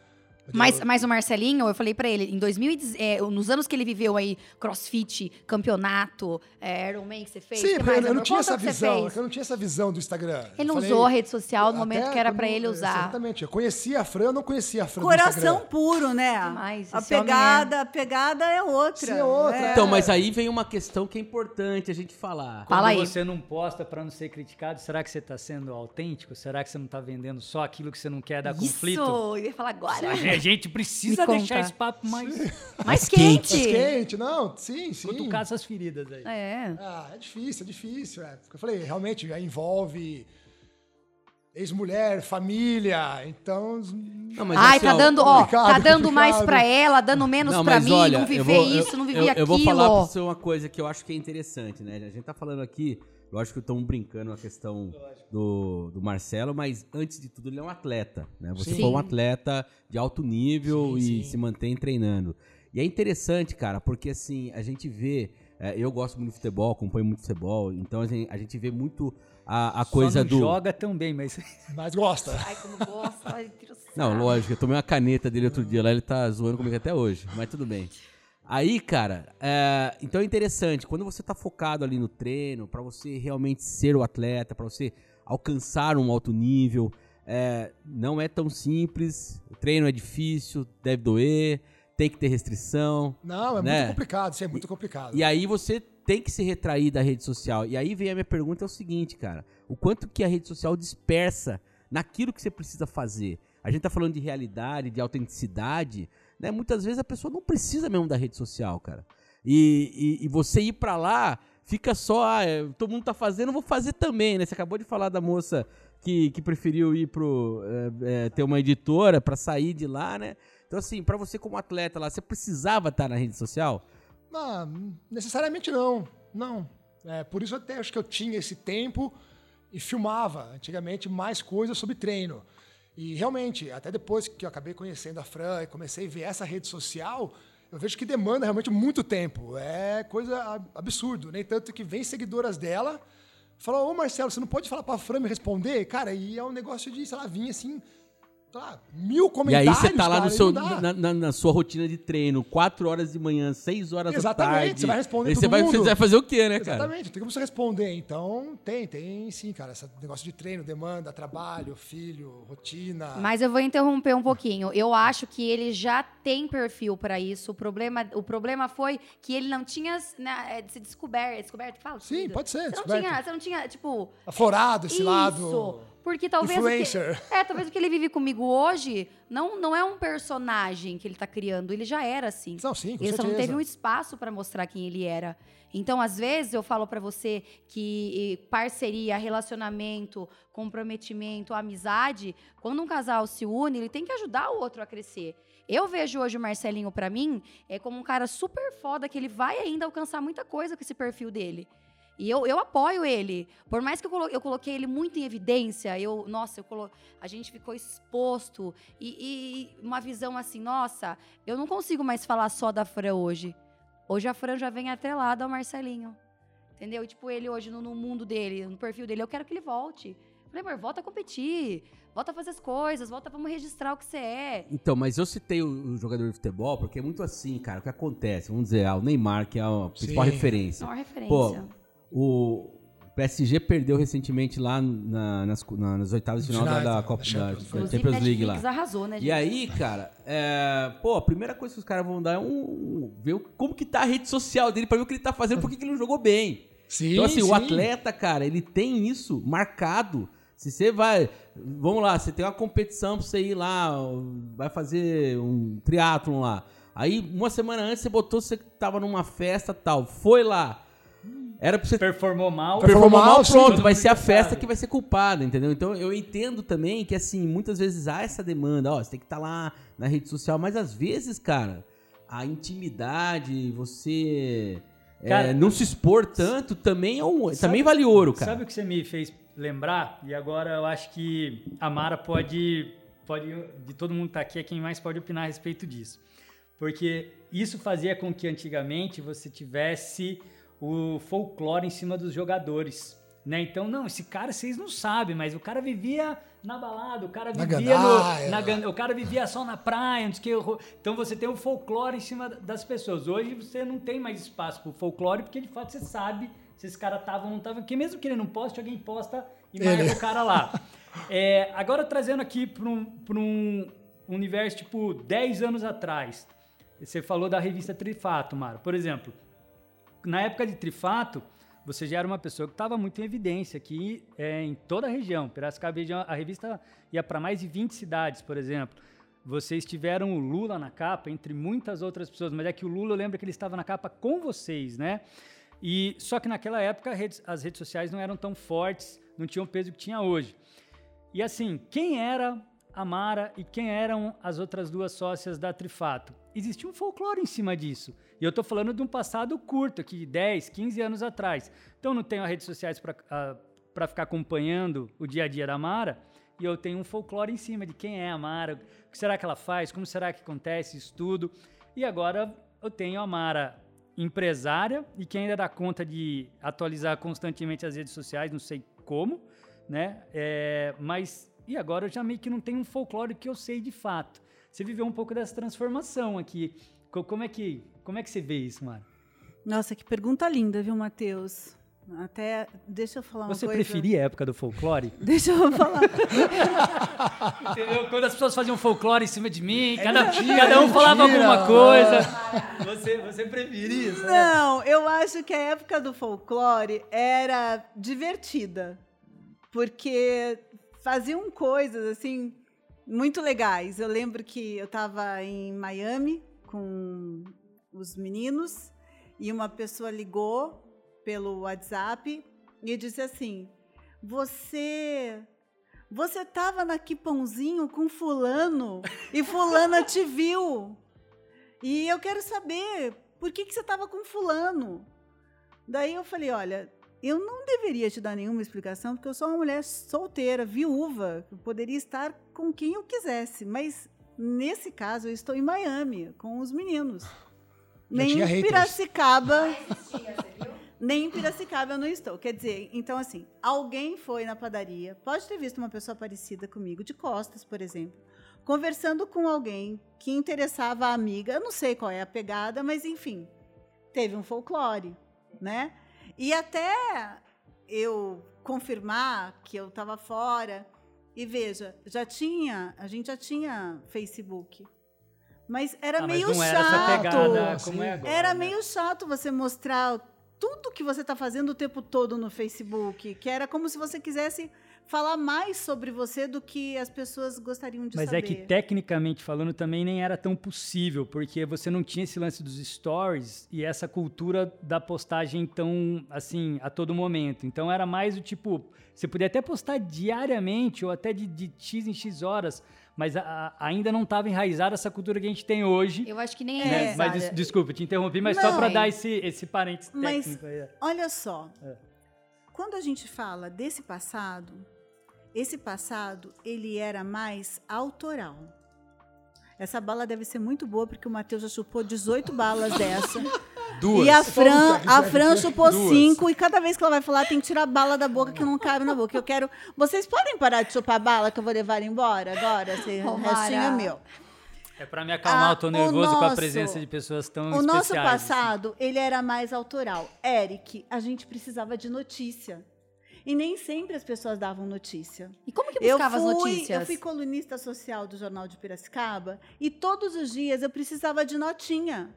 Mas, mas o Marcelinho, eu falei pra ele, em 2010, é, nos anos que ele viveu aí, crossfit, campeonato, é, Ironman que você fez. Sim, que mais, eu não tinha essa visão. fez. Eu não tinha essa visão do Instagram. Ele não Eu falei- usou a rede social no momento que era pra ele usar. Exatamente. Eu conhecia a Fran, eu não conhecia a Fran Coração puro, né? Demais, a homem pegada, a pegada é outra. Sim, é outra. É. Então, mas aí vem uma questão que é importante a gente falar. Quando Fala aí. você não posta pra não ser criticado, será que você tá sendo autêntico? Será que você não tá vendendo só aquilo que você não quer dar Isso, conflito? eu ia falar agora. Gente precisa Me deixar conta. esse papo mais Mais quente. Mas quente, não, sim, sim. cutucar essas feridas aí. É. Ah, é difícil, é difícil. É. Porque eu falei, realmente envolve ex-mulher, família, então. Não, mas Ai, assim, tá ó, dando, ó, complicado, tá dando mais pra ela, dando menos Não, pra mas mim, olha, não viver vou- isso, eu- não viver eu, aquilo. Eu vou falar pra você uma coisa que eu acho que é interessante, né? A gente tá falando aqui, lógico que estamos brincando a questão do, do Marcelo, mas antes de tudo ele é um atleta, né? Você Sim. foi um atleta de alto nível Sim, e sim. se mantém treinando. E é interessante, cara, porque assim, a gente vê, é, eu gosto muito de futebol, acompanho muito futebol, então a gente, a gente vê muito a, a coisa do... joga tão bem, mas Mas gosta. Ai, como gosta, ai, Não, lógico, eu tomei uma caneta dele outro dia lá, ele tá zoando comigo até hoje, mas tudo bem. Aí, cara, é, então é interessante, quando você tá focado ali no treino, pra você realmente ser o atleta, pra você alcançar um alto nível, é, não é tão simples, o treino é difícil, deve doer, tem que ter restrição, Não, é Né? muito complicado, isso é muito complicado. e aí você tem que se retrair da rede social. E aí vem a minha pergunta é o seguinte, cara. O quanto que a rede social dispersa naquilo que você precisa fazer? A gente tá falando de realidade, de autenticidade, né? Muitas vezes a pessoa não precisa mesmo da rede social, cara. E, e- e você ir pra lá, fica só, ah, é, todo mundo tá fazendo, vou fazer também, né? Você acabou de falar da moça que, que preferiu ir pro, é, é, ter uma editora pra sair de lá, né? Então assim, pra você como atleta lá, você precisava estar na rede social? Não, necessariamente não. Não. É, por isso até acho que eu tinha esse tempo e filmava antigamente mais coisas sobre treino. E realmente, até depois que eu acabei conhecendo a Fran e comecei a ver essa rede social, eu vejo que demanda realmente muito tempo. É coisa ab- absurdo. Nem tanto que vem seguidoras dela, falam, ô Marcelo, você não pode falar pra Fran me responder? Cara, e é um negócio de, sei lá, vir assim, lá, mil E comentários. aí você tá lá cara, no e seu, na, na- na sua rotina de treino, 4 horas de manhã, 6 horas Exatamente, da tarde. você vai responder Aí todo você vai, mundo. você vai fazer o quê, né, cara? Exatamente, tem como você responder. Então, tem, tem sim, cara. Esse negócio de treino, demanda, trabalho, filho, rotina. Mas eu vou interromper um pouquinho. Eu acho que ele já tem perfil pra isso. O problema, o problema foi que ele não tinha né, é, se descoberto. É descoberto fala? Sim, pode ser, Você não, descoberto. tinha, você não tinha, tipo. Aflorado esse isso. lado. Porque talvez. o que- Influencer. é, talvez o que ele vive comigo hoje não, não é um personagem que ele tá criando. Ele já era assim. Não, sim, com ele só não certeza. teve um espaço pra mostrar quem ele era. Então, às vezes, eu falo pra você que parceria, relacionamento, comprometimento, amizade, quando um casal se une, ele tem que ajudar o outro a crescer. Eu vejo hoje o Marcelinho, pra mim, é como um cara super foda que ele vai ainda alcançar muita coisa com esse perfil dele. E eu, eu apoio ele. Por mais que eu, colo- eu coloquei ele muito em evidência, eu, nossa, eu colo, a gente ficou exposto. E, e uma visão assim, nossa, eu não consigo mais falar só da Fran hoje. Hoje a Fran já vem atrelada ao Marcelinho. Entendeu? Tipo, ele hoje no, no mundo dele, no perfil dele, eu quero que ele volte. Falei, amor, volta a competir. Volta a fazer as coisas, volta, vamos registrar o que você é. Então, mas eu citei o, o jogador de futebol porque é muito assim, cara. O que acontece? Vamos dizer, ah, o Neymar, que é a principal Sim. referência. É referência. Pô, o PSG perdeu recentemente lá na- nas, na- nas oitavas de final da, da da Copa da Champions. Champions, Inclusive, League lá. Arrasou, né, gente? E aí, cara, é, pô, a primeira coisa que os caras vão dar é um, um- ver como que tá a rede social dele pra ver o que ele tá fazendo, por que que ele não jogou bem. Sim, Então, assim, sim. o atleta, cara, ele tem isso marcado. Se você vai. Vamos lá, você tem uma competição pra você ir lá, vai fazer um triatlon lá. Aí, uma semana antes, você botou, você tava numa festa tal, foi lá. Era pra você Performou mal. Performou performou mal, mal, sim, pronto, todo vai ser a festa sabe. que vai ser culpada, entendeu? Então eu entendo também que, assim, muitas vezes há essa demanda, ó, você tem que estar lá na rede social, mas às vezes, cara, a intimidade, você é, Cara, não se expor tanto, também é um, também vale ouro, cara. Sabe o que você me fez lembrar? E agora eu acho que a Mara pode, pode de todo mundo que tá aqui, é quem mais pode opinar a respeito disso. Porque isso fazia com que antigamente você tivesse o folclore em cima dos jogadores. Né? Então, não, esse cara vocês não sabem, mas o cara vivia na balada, o cara Na vivia gandaia. no, na o cara vivia só na praia, o que. Então você tem o folclore em cima das pessoas. Hoje você não tem mais espaço pro folclore, porque de fato você sabe se esse cara tava ou não tava. Porque mesmo que ele não poste, alguém posta e marca Ele. o cara lá. É, agora trazendo aqui para um, pra um universo tipo 10 anos atrás. Você falou da revista Trifato, Mara. Por exemplo, na época de Trifato, você já era uma pessoa que estava muito em evidência aqui é, em toda a região. Piracicaba, a revista ia para mais de 20 cidades, por exemplo. Vocês tiveram o Lula na capa, entre muitas outras pessoas, mas é que o Lula, eu lembro que ele estava na capa com vocês, né? E só que naquela época as redes sociais não eram tão fortes, não tinham o peso que tinha hoje. E assim, quem era a Mara e quem eram as outras duas sócias da Trifato? Existia um folclore em cima disso. E eu tô falando de um passado curto, aqui de 10, 15 anos atrás. Então não tenho as redes sociais para ficar acompanhando o dia a dia da Mara, e eu tenho um folclore em cima de quem é a Mara, o que será que ela faz, como será que acontece isso tudo. E agora eu tenho a Mara empresária e que ainda dá conta de atualizar constantemente as redes sociais, não sei como, né? É, mas e agora eu já meio que não tenho um folclore que eu sei de fato. Você viveu um pouco dessa transformação aqui. Co- Como é que como é que você vê isso, Mara? Nossa, que pergunta linda, viu, Matheus? Até, deixa eu falar uma Você coisa. preferia a época do folclore? Deixa eu falar. Entendeu? Quando as pessoas faziam folclore em cima de mim, cada, mentira, cada um é falava mentira. alguma coisa. Você, você preferia isso? né? Não, eu acho que a época do folclore era divertida. Porque faziam coisas assim muito legais. Eu lembro que eu estava em Miami com os meninos e uma pessoa ligou pelo WhatsApp e disse assim: "Você você estava na Quipãozinho com fulano e fulana te viu. E eu quero saber por que, que você estava com fulano. Daí eu falei, olha, eu não deveria te dar nenhuma explicação, porque eu sou uma mulher solteira, viúva, eu poderia estar com quem eu quisesse, mas nesse caso eu estou em Miami com os meninos. Nem tinha em. Piracicaba. Nem em Piracicaba eu não estou. Quer dizer, então assim, alguém foi na padaria, pode ter visto uma pessoa parecida comigo, de costas, por exemplo, conversando com alguém que interessava a amiga. Eu não sei qual é a pegada, mas enfim, teve um folclore, né? E até eu confirmar que eu estava fora, e veja, já tinha, a gente já tinha Facebook. Mas era Ah, mas meio não era essa chato. pegada Sim. como é agora. Era né? meio chato você mostrar tudo que você está fazendo o tempo todo no Facebook, que era como se você quisesse falar mais sobre você do que as pessoas gostariam de Mas saber. é que tecnicamente falando também nem era tão possível, porque você não tinha esse lance dos stories e essa cultura da postagem tão assim a todo momento. Então era mais o tipo, você podia até postar diariamente ou até de, de X em X horas, mas a- a- ainda não estava enraizada essa cultura que a gente tem hoje. Eu acho que nem É. é. né? Mas des- desculpa, te interrompi, mas só Não. para dar esse, esse parênteses Mas- técnico aí. Olha só. É. Quando a gente fala desse passado, esse passado ele era mais autoral. Essa bala deve ser muito boa porque o Matheus já chupou 18 balas dessa. Duas. E a Fran, a. Fran chupou Duas. cinco e cada vez que ela vai falar tem que tirar bala da boca que não cabe na boca. Eu quero. Vocês podem parar de chupar bala que eu vou levar embora agora? Esse restinho é meu. É para me acalmar, Ah, eu tô o nervoso com a nosso- presença de pessoas tão O nosso especiais. assim. passado, ele era mais autoral. Eric, a gente precisava de notícia. E nem sempre as pessoas davam notícia. E como que Eu buscava as fui, notícias? eu fui colunista social do Jornal de Piracicaba e todos os dias eu precisava de notinha.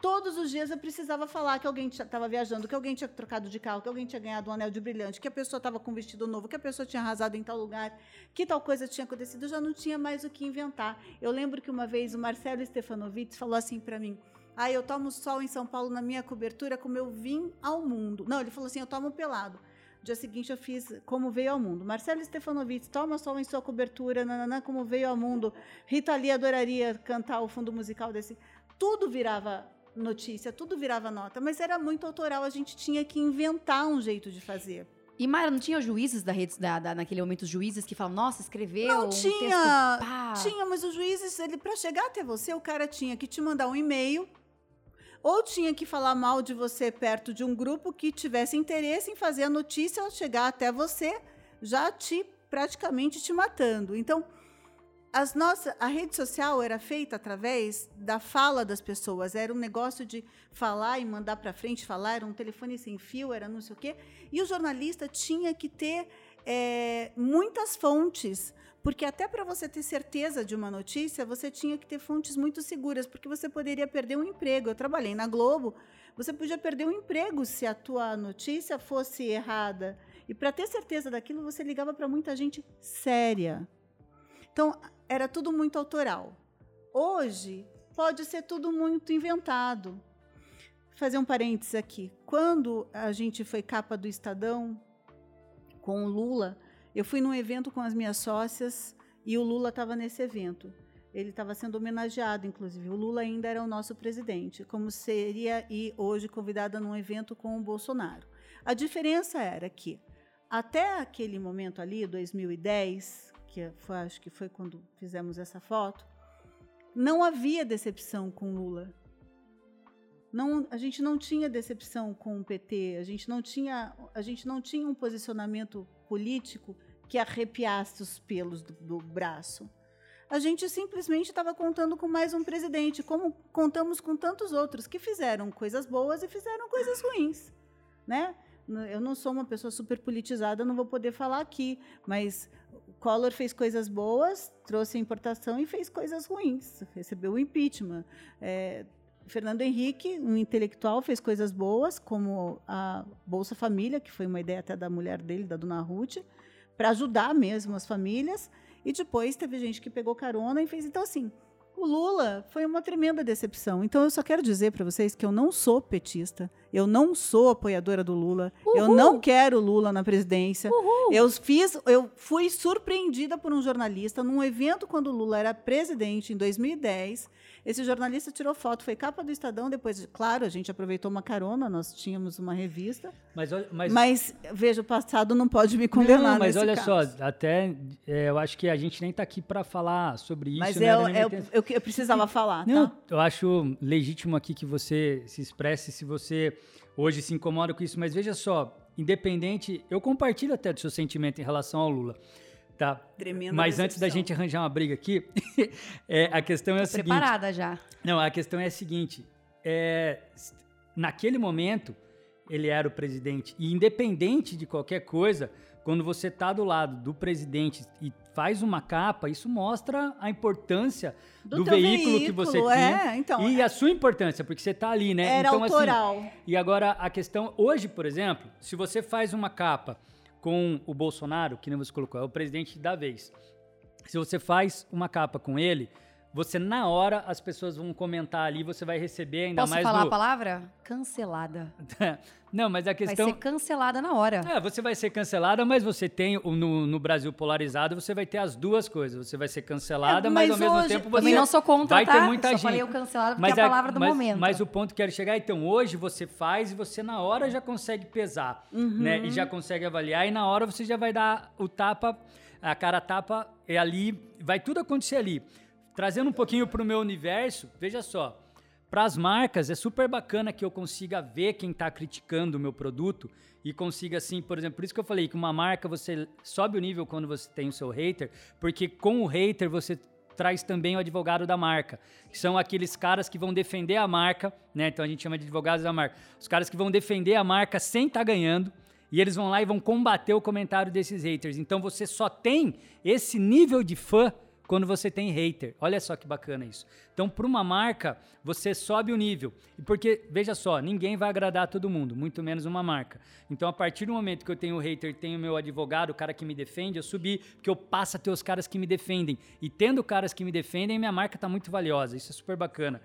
Todos os dias eu precisava falar que alguém estava viajando, que alguém tinha trocado de carro, que alguém tinha ganhado um anel de brilhante, que a pessoa estava com um vestido novo, que a pessoa tinha arrasado em tal lugar, que tal coisa tinha acontecido. Eu já não tinha mais o que inventar. Eu lembro que uma vez o Marcelo Stefanovic falou assim para mim: Ah, eu tomo sol em São Paulo na minha cobertura como eu vim ao mundo. Não, ele falou assim: Eu tomo pelado. Dia seguinte eu fiz Como Veio ao Mundo. Marcelo Stefanovic, toma sol em sua cobertura, nananã, como veio ao mundo. Rita Lee adoraria cantar o fundo musical desse. Tudo virava notícia, tudo virava nota, mas era muito autoral, a gente tinha que inventar um jeito de fazer. E Mayra, não tinha juízes da rede, da, da- naquele momento, os juízes que falam, nossa, escreveu Não um tinha, texto, pá. tinha, mas os juízes, ele para chegar até você, o cara tinha que te mandar um e-mail. Ou tinha que falar mal de você perto de um grupo que tivesse interesse em fazer a notícia chegar até você, já te praticamente te matando. Então, as nossas, a rede social era feita através da fala das pessoas. Era um negócio de falar e mandar para frente, falar, era um telefone sem fio, era não sei o quê. E o jornalista tinha que ter é, muitas fontes, porque até para você ter certeza de uma notícia, você tinha que ter fontes muito seguras, porque você poderia perder um emprego. Eu trabalhei na Globo, você podia perder um emprego se a tua notícia fosse errada. E para ter certeza daquilo, você ligava para muita gente séria. Então, era tudo muito autoral. Hoje, pode ser tudo muito inventado. Vou fazer um parênteses aqui. Quando a gente foi capa do Estadão com o Lula, eu fui num evento com as minhas sócias e o Lula estava nesse evento. Ele estava sendo homenageado, inclusive. O Lula ainda era o nosso presidente, como seria e hoje convidada num evento com o Bolsonaro. A diferença era que até aquele momento ali, 2010, que foi, acho que foi quando fizemos essa foto, não havia decepção com Lula. Não, a gente não tinha decepção com o PT, a gente não tinha, a gente não tinha um posicionamento político que arrepiasse os pelos do, do braço. A gente simplesmente estava contando com mais um presidente, como contamos com tantos outros que fizeram coisas boas e fizeram coisas ruins, né? Eu não sou uma pessoa super politizada, não vou poder falar aqui, mas Collor fez coisas boas, trouxe a importação e fez coisas ruins, recebeu o impeachment. É, Fernando Henrique, um intelectual, fez coisas boas, como a Bolsa Família, que foi uma ideia até da mulher dele, da dona Ruth, para ajudar mesmo as famílias. E depois teve gente que pegou carona e fez. Então, assim, o Lula foi uma tremenda decepção. Então, eu só quero dizer para vocês que eu não sou petista, eu não sou apoiadora do Lula, Uhul. eu não quero Lula na presidência. Uhul. Eu fiz, eu fui surpreendida por um jornalista num evento quando o Lula era presidente em 2010 esse jornalista tirou foto, foi capa do Estadão, depois, claro, a gente aproveitou uma carona, nós tínhamos uma revista. Mas, mas, mas veja, o passado não pode me condenar. Não, mas olha caso. só, até é, eu acho que a gente nem está aqui para falar sobre isso. Mas né, eu, eu, eu, eu, precisava falar. Não, tá? eu acho legítimo aqui que você se expresse se você hoje se incomoda com isso, mas veja só, independente, eu compartilho até do seu sentimento em relação ao Lula. Tá. Tremenda Mas decepção. antes da gente arranjar uma briga aqui, é, a questão é Tô a seguinte. preparada já. Não, a questão é a seguinte. É, naquele momento, ele era o presidente. E independente de qualquer coisa, quando você está do lado do presidente e faz uma capa, isso mostra a importância do, do veículo, veículo, que você é, tinha então, e é. a sua importância, porque você está ali, né? Era então, assim, autoral. Assim, e agora a questão, hoje, por exemplo, se você faz uma capa com o Bolsonaro, que nem você colocou, é o presidente da vez. Se você faz uma capa com ele, você na hora as pessoas vão comentar ali, você vai receber ainda Posso mais. Posso falar do... a palavra? Cancelada. Não, mas a questão. Vai ser cancelada na hora. É, você vai ser cancelada, mas você tem no, no Brasil polarizado, você vai ter as duas coisas. Você vai ser cancelada, é, mas, mas, ao mesmo tempo você. Também não sou contra, vai tá? ter muita Só gente. falei o cancelado porque mas é a palavra do mas, momento. Mas o ponto que quero chegar, então, hoje você faz e você na hora já consegue pesar, uhum. né? E já consegue avaliar, e na hora você já vai dar o tapa, a cara tapa, é ali, vai tudo acontecer ali. Trazendo um pouquinho para o meu universo, veja só. Para as marcas, é super bacana que eu consiga ver quem está criticando o meu produto e consiga, assim, por exemplo, por isso que eu falei que uma marca você sobe o nível quando você tem o seu hater, porque com o hater você traz também o advogado da marca, que são aqueles caras que vão defender a marca, né? Então a gente chama de advogados da marca. Os caras que vão defender a marca sem estar tá ganhando. E eles vão lá e vão combater o comentário desses haters. Então você só tem esse nível de fã quando você tem hater. Olha só que bacana isso. Então, para uma marca, você sobe o nível. Porque, veja só, ninguém vai agradar todo mundo, muito menos uma marca. Então, a partir do momento que eu tenho o hater, tenho meu advogado, o cara que me defende, eu subi, porque eu passo a ter os caras que me defendem. E tendo caras que me defendem, minha marca está muito valiosa. Isso é super bacana.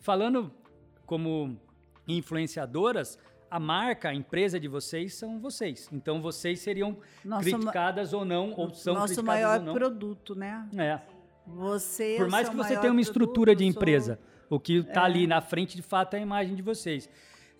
Falando como influenciadoras, a marca, a empresa de vocês são vocês. Então vocês seriam nosso criticadas ou não, ou são nosso criticadas maior ou não. produto, né? É. Você Por mais que você tenha uma estrutura de empresa, sou... o que está é. ali na frente de fato é a imagem de vocês.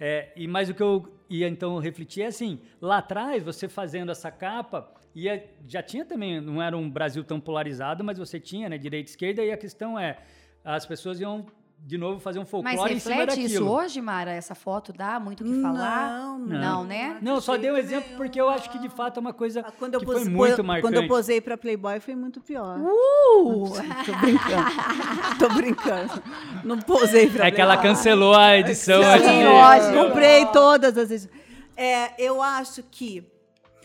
É, e mais o que eu ia então refletir é assim, lá atrás você fazendo essa capa, ia, já tinha também, não era um Brasil tão polarizado, mas você tinha, né, direita e esquerda, e a questão é, as pessoas iam de novo fazer um Mas folclore em cima reflete daquilo. isso hoje, Mara? Essa foto dá muito o que falar? Não, Não. Não, né? Não, só de dei um exemplo nenhum, porque eu acho que de fato é uma coisa Ah, Quando eu, que pose- foi muito marcante. quando eu posei pra Playboy foi muito pior. Uh! Tô brincando. Tô brincando. Não posei pra É que ela Playboy. cancelou a edição Sim, lógico. Comprei todas as vezes. É, eu acho que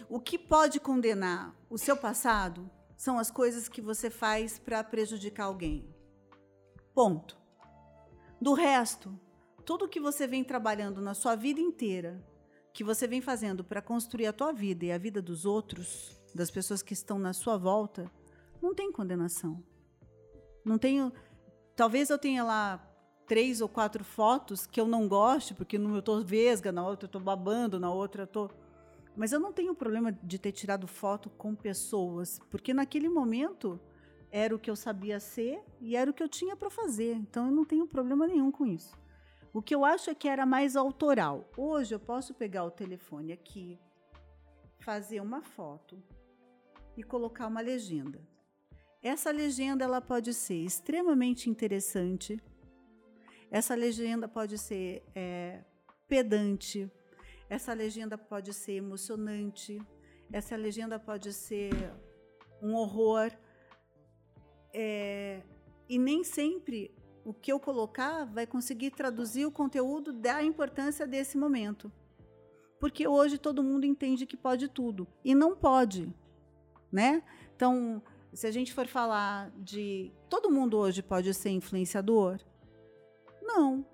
o que pode condenar o seu passado são as coisas que você faz para prejudicar alguém. Ponto. Do resto, tudo que você vem trabalhando na sua vida inteira, que você vem fazendo para construir a tua vida e a vida dos outros, das pessoas que estão na sua volta, não tem condenação. Não tenho. Talvez eu tenha lá três ou quatro fotos que eu não goste, porque numa eu tô vesga, na outra eu tô babando, na outra eu tô. Mas eu não tenho problema de ter tirado foto com pessoas, porque naquele momento era o que eu sabia ser e era o que eu tinha para fazer. Então eu não tenho problema nenhum com isso. O que eu acho é que era mais autoral. Hoje eu posso pegar o telefone aqui, fazer uma foto e colocar uma legenda. Essa legenda ela pode ser extremamente interessante. Essa legenda pode ser é, pedante. Essa legenda pode ser emocionante. Essa legenda pode ser um horror. É, e nem sempre o que eu colocar vai conseguir traduzir o conteúdo da importância desse momento. Porque hoje todo mundo entende que pode tudo. E não pode. Né? Então, se a gente for falar de. Todo mundo hoje pode ser influenciador? Não.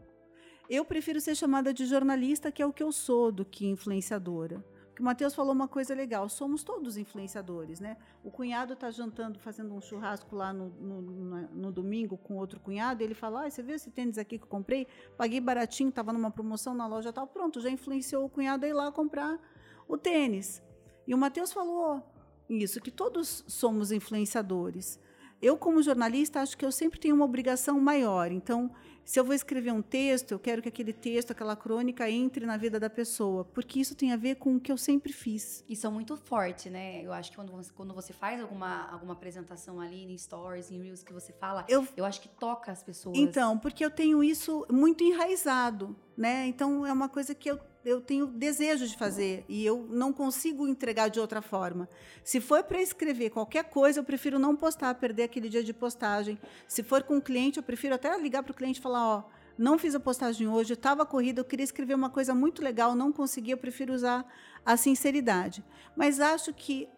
Eu prefiro ser chamada de jornalista, que é o que eu sou, do que influenciadora. Porque o Matheus falou uma coisa legal: somos todos influenciadores, né? O cunhado está jantando, fazendo um churrasco lá no, no, no, domingo com outro cunhado, ele fala: ah, você viu esse tênis aqui que eu comprei? Paguei baratinho, estava numa promoção na loja tal. Pronto, já influenciou o cunhado a ir lá comprar o tênis. E o Matheus falou isso, que todos somos influenciadores. Eu, como jornalista, acho que eu sempre tenho uma obrigação maior. Então, se eu vou escrever um texto, eu quero que aquele texto, aquela crônica entre na vida da pessoa, porque isso tem a ver com o que eu sempre fiz. Isso é muito forte, né? Eu acho que quando você, quando você faz alguma, alguma apresentação ali em stories, em reels que você fala, Eu- eu, acho que toca as pessoas. Então, porque eu tenho isso muito enraizado, né? Então, é uma coisa que eu, eu tenho desejo de fazer e eu não consigo entregar de outra forma. Se for para escrever qualquer coisa, eu prefiro não postar, perder aquele dia de postagem. Se for com um cliente, eu prefiro até ligar para o cliente e falar, ó, não fiz a postagem hoje, estava corrida, eu queria escrever uma coisa muito legal, não consegui, eu prefiro usar a sinceridade. Mas acho que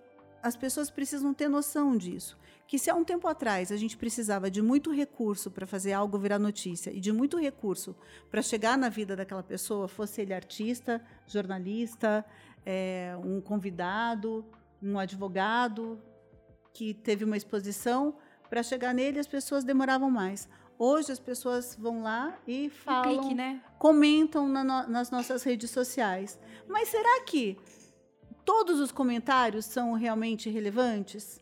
as pessoas precisam ter noção disso. Que se há um tempo atrás a gente precisava de muito recurso para fazer algo virar notícia e de muito recurso para chegar na vida daquela pessoa, fosse ele artista, jornalista, é, um convidado, um advogado que teve uma exposição, para chegar nele as pessoas demoravam mais. Hoje as pessoas vão lá e falam clique, né? comentam na no- nas nossas redes sociais. Mas será que todos os comentários são realmente relevantes?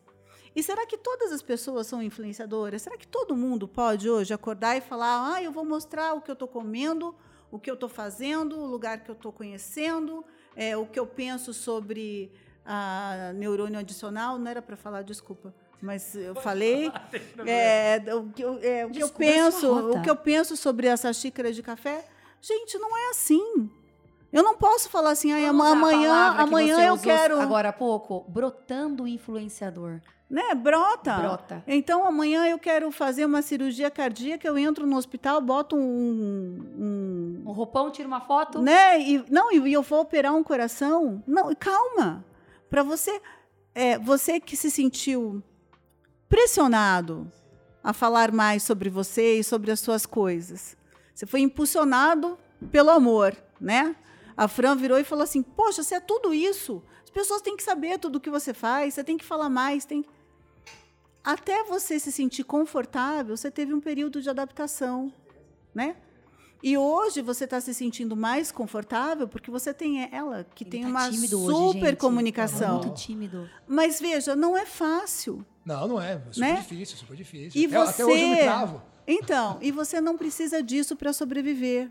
E será que todas as pessoas são influenciadoras? Será que todo mundo pode hoje acordar e falar: ah, eu vou mostrar o que eu estou comendo, o que eu estou fazendo, o lugar que eu estou conhecendo, é, o que eu penso sobre a neurônio adicional? Não era para falar, desculpa. Mas eu falei. É, o que eu, é, o que eu penso, o que eu penso sobre essa xícara de café, gente, não é assim. Eu não posso falar assim, "Ai, Vamos usar a amanhã, amanhã eu quero, Agora há pouco, brotando influenciador. Né? Brota. Brota. Então amanhã eu quero fazer uma cirurgia cardíaca, eu entro no hospital, boto um, um- Um roupão, tira uma foto. né? E não, e eu vou operar um coração. Não, calma. Para você, é, você que se sentiu pressionado a falar mais sobre você e sobre as suas coisas. Você foi impulsionado pelo amor, né? A Fran virou e falou assim: "Poxa, você é tudo isso. As pessoas têm que saber tudo o que você faz, você tem que falar mais, tem até você se sentir confortável, você teve um período de adaptação, né? E hoje você está se sentindo mais confortável porque você tem ela, que Ele tem tá uma tímido hoje, super gente. comunicação. Muito tímido. Mas veja, não é fácil. Não, não é. Super Né? difícil, super difícil. E Até- Até hoje eu me você- travo. Então, e você não precisa disso para sobreviver.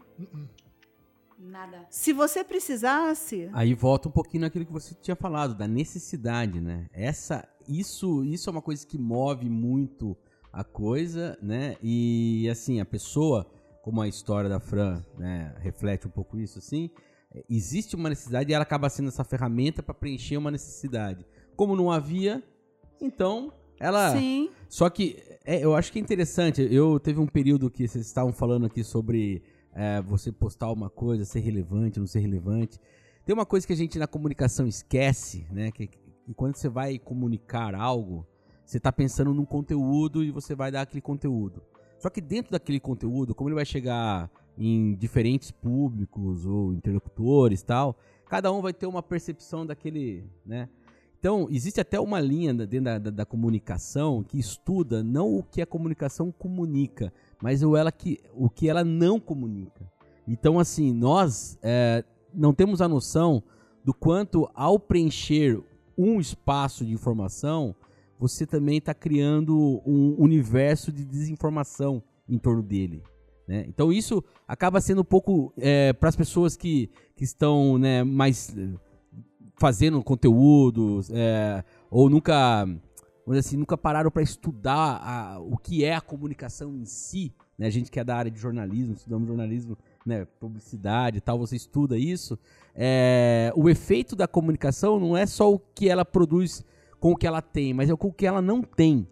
Nada. Se você precisasse, Aí volta um pouquinho naquilo que você tinha falado, da necessidade, né? Essa, isso, isso é uma coisa que move muito a coisa, né? E assim, a pessoa, como a história da Fran né, reflete um pouco isso, assim, existe uma necessidade e ela acaba sendo essa ferramenta para preencher uma necessidade. Como não havia, então ela. Sim. Só que é, eu acho que é interessante. Eu teve um período que vocês estavam falando aqui sobre é, você postar uma coisa, ser relevante, não ser relevante. Tem uma coisa que a gente na comunicação esquece, né? Que, que quando você vai comunicar algo, você está pensando num conteúdo e você vai dar aquele conteúdo. Só que dentro daquele conteúdo, como ele vai chegar em diferentes públicos ou interlocutores tal, cada um vai ter uma percepção daquele, né? Então, existe até uma linha dentro da, da, da, comunicação que estuda não o que a comunicação comunica, mas o, ela que, o que ela não comunica. Então, assim, nós é, não temos a noção do quanto, ao preencher um espaço de informação, você também está criando um universo de desinformação em torno dele. Né? Então isso acaba sendo um pouco é, para as pessoas que, que estão né, mais fazendo conteúdo é, ou nunca assim, nunca pararam para estudar a, o que é a comunicação em si. Né? A gente que é da área de jornalismo, estudamos jornalismo, né, publicidade e tal, você estuda isso. É, o efeito da comunicação não é só o que ela produz com o que ela tem, mas é com o que ela não tem.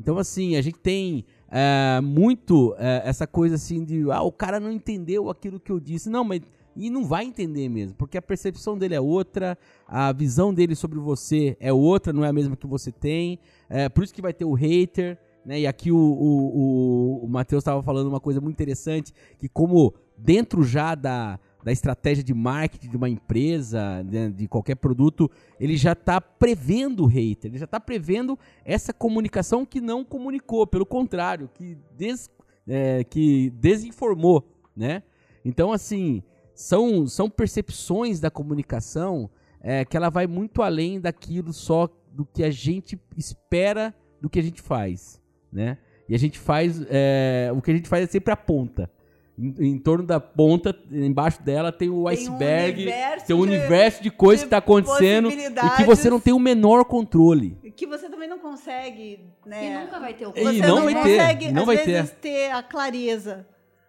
Então, assim, a gente tem é, muito é, essa coisa assim de, ah, o cara não entendeu aquilo que eu disse. Não, mas e não vai entender mesmo, porque a percepção dele é outra, a visão dele sobre você é outra, não é a mesma que você tem. É, por isso que vai ter o hater, né? E aqui o, o, o, o Matheus estava falando uma coisa muito interessante, que como dentro já da, da estratégia de marketing de uma empresa, né, de qualquer produto, ele já está prevendo o hater, ele já está prevendo essa comunicação que não comunicou, pelo contrário, que, des, é, que desinformou, né? Então, assim, são, são percepções da comunicação é, que ela vai muito além daquilo só do que a gente espera do que a gente faz, né? E a gente faz, é, o que a gente faz é sempre a ponta. Em, em, torno da ponta, embaixo dela tem o tem iceberg, um tem um universo de, de coisas que está acontecendo e que você não tem o menor controle. Que você também não consegue, né? E nunca vai ter o Você e não, não vai consegue, ter, não às vai vezes, ter. ter a clareza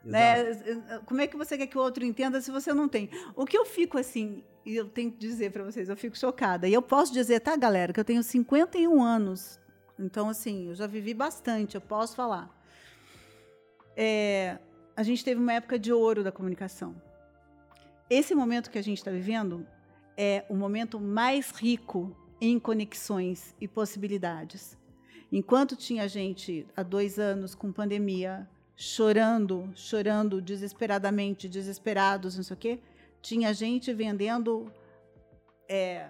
né? Como é que você quer que o outro entenda se você não tem? O que eu fico assim, e eu tenho que dizer para vocês, eu fico chocada. E eu posso dizer, tá, galera, que eu tenho 51 anos. Então, assim, eu já vivi bastante, eu posso falar. É, a gente teve uma época de ouro da comunicação. Esse momento que a gente está vivendo é o momento mais rico em conexões e possibilidades. Enquanto tinha gente há dois anos com pandemia, chorando, chorando desesperadamente, desesperados, não sei o quê. Tinha gente vendendo é,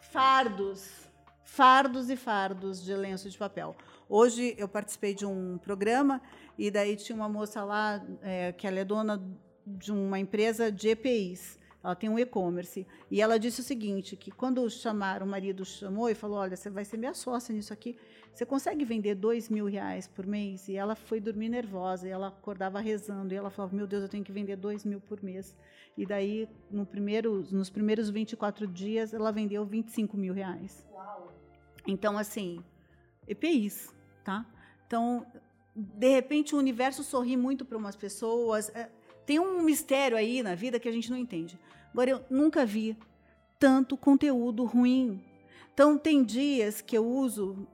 fardos, fardos e fardos de lenço de papel. Hoje eu participei de um programa e daí tinha uma moça lá é, que ela é dona de uma empresa de EPIs. Ela tem um e-commerce. E ela disse o seguinte, que quando chamaram, o marido chamou e falou, olha, você vai ser minha sócia nisso aqui. Você consegue vender dois mil reais por mês? E ela foi dormir nervosa, e ela acordava rezando, e ela falava, meu Deus, eu tenho que vender dois mil por mês. E daí, no primeiro, nos primeiros 24 dias, ela vendeu 25 mil reais. Uau. Então, assim, EPIs, tá? Então, de repente, o universo sorri muito para umas pessoas. É, tem um mistério aí na vida que a gente não entende. Agora, eu nunca vi tanto conteúdo ruim. Então, tem dias que eu uso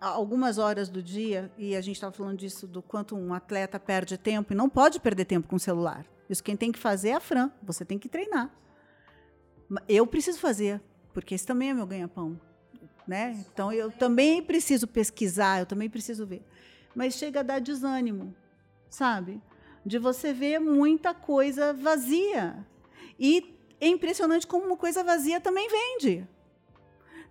algumas horas do dia, e a gente estava falando disso, do quanto um atleta perde tempo, e não pode perder tempo com o celular. Isso quem tem que fazer é a Fran, você tem que treinar. Eu preciso fazer, porque esse também é meu ganha-pão. Né? Então, eu também preciso pesquisar, eu também preciso ver. Mas chega a dar desânimo, sabe? De você ver muita coisa vazia. E é impressionante como uma coisa vazia também vende.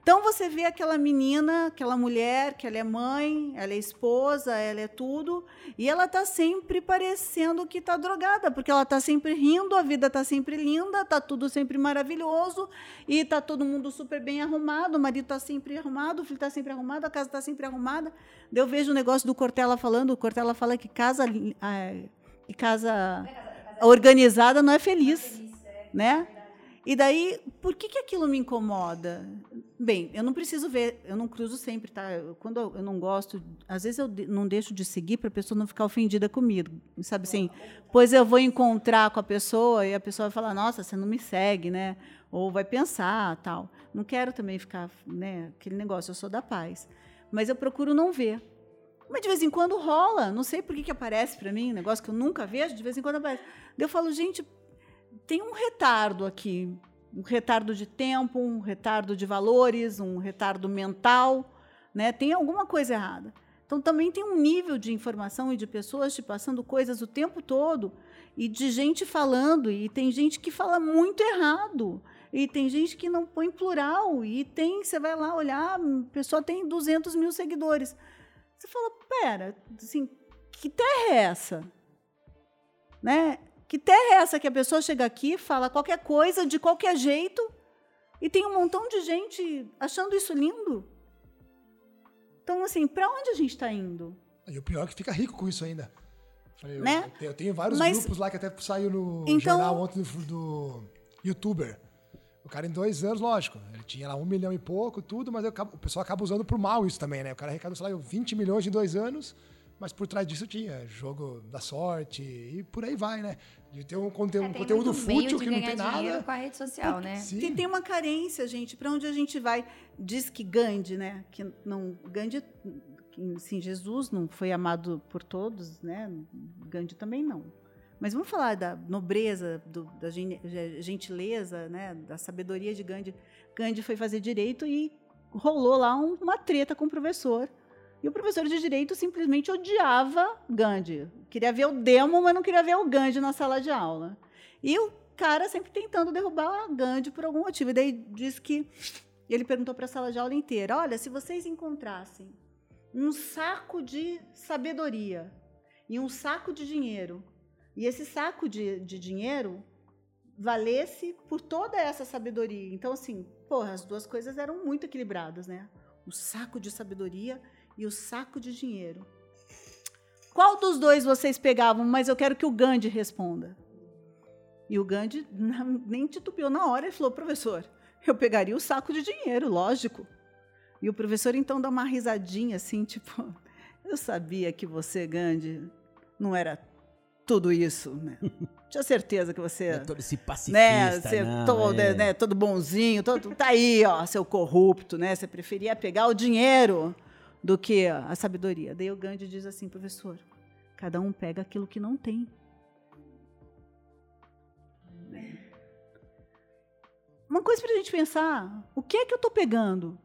Então você vê aquela menina, aquela mulher, que ela é mãe, ela é esposa, ela é tudo, e ela está sempre parecendo que está drogada, porque ela está sempre rindo, a vida está sempre linda, está tudo sempre maravilhoso, e está todo mundo super bem arrumado, o marido está sempre arrumado, o filho está sempre arrumado, a casa está sempre arrumada. Daí eu vejo o negócio do Cortella falando, o Cortella fala que casa, é, que casa organizada não é feliz, né? E daí, por que, que aquilo me incomoda? Bem, eu não preciso ver, eu não cruzo sempre, tá? Quando eu, não gosto, às vezes eu não deixo de seguir para a pessoa não ficar ofendida comigo, sabe assim? Pois eu vou encontrar com a pessoa e a pessoa vai falar, nossa, você não me segue, né? Ou vai pensar, tal. Não quero também ficar, né? Aquele negócio, eu sou da paz, mas eu procuro não ver. Mas de vez em quando rola, não sei por que, que aparece para mim, um negócio que eu nunca vejo, de vez em quando aparece. Daí eu falo, gente, tem um retardo aqui, um retardo de tempo, um retardo de valores, um retardo mental, né? Tem alguma coisa errada. Então também tem um nível de informação e de pessoas te passando coisas o tempo todo e de gente falando e tem gente que fala muito errado e tem gente que não põe plural e tem você vai lá olhar, a pessoa tem 200 mil seguidores. Você fala, pera, assim, que terra é essa? Né? Que terra é essa que a pessoa chega aqui, fala qualquer coisa, de qualquer jeito, e tem um montão de gente achando isso lindo? Então, assim, para onde a gente está indo? E o pior é que fica rico com isso ainda. Eu- Né? eu, tenho, eu tenho vários Mas- grupos lá que até saiu no Então- jornal ontem do, do youtuber. O cara em dois anos, lógico, ele tinha lá um milhão e pouco, tudo, mas eu o pessoal acaba usando por mal isso também, né? O cara arrecadou, sei lá, 20 milhões em dois anos, mas por trás disso tinha jogo da sorte e por aí vai, né? De ter um conteúdo, É, tem conteúdo fútil que não tem dinheiro nada. com a rede social, né? Sim. Tem, tem uma carência, gente. Para onde a gente vai? Diz que Gandhi, né? Que não Gandhi, sim, Jesus não foi amado por todos, né? Gandhi também não. Mas vamos falar da nobreza, do- da gen- gentileza, né? Da sabedoria de Gandhi. Gandhi foi fazer direito e rolou lá um- uma treta com o professor. E o professor de direito simplesmente odiava Gandhi. Queria ver o demo, mas não queria ver o Gandhi na sala de aula. E o cara sempre tentando derrubar Gandhi por algum motivo. E daí diz que ele perguntou para a sala de aula inteira: olha, se vocês encontrassem um saco de sabedoria e um saco de dinheiro, e esse saco de, de dinheiro valesse por toda essa sabedoria. Então, assim, porra, as duas coisas eram muito equilibradas, né? O saco de sabedoria e o saco de dinheiro. Qual dos dois vocês pegavam? Mas eu quero que o Gandhi responda. E o Gandhi nem titubeou na hora e falou: professor, eu pegaria o saco de dinheiro, lógico. E o professor então dá uma risadinha assim, tipo: eu sabia que você, Gandhi, não era tudo isso, né? Tinha certeza que você É todo esse pacifista, né, ser não, todo, é. né, todo bonzinho, todo, tá aí, ó, seu corrupto, né? Você preferia pegar o dinheiro do que a sabedoria. Daí o Gandhi diz assim, professor, cada um pega aquilo que não tem. Uma coisa para a gente pensar, o que é que eu estou pegando?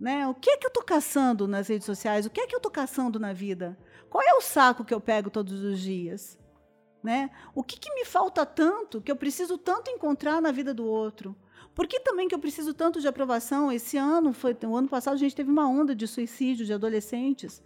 Né? O que é que eu estou caçando nas redes sociais? O que é que eu estou caçando na vida? Qual é o saco que eu pego todos os dias? Né? O que, que me falta tanto que eu preciso tanto encontrar na vida do outro? Por que também que eu preciso tanto de aprovação? Esse ano, foi, o ano passado, a gente teve uma onda de suicídio de adolescentes,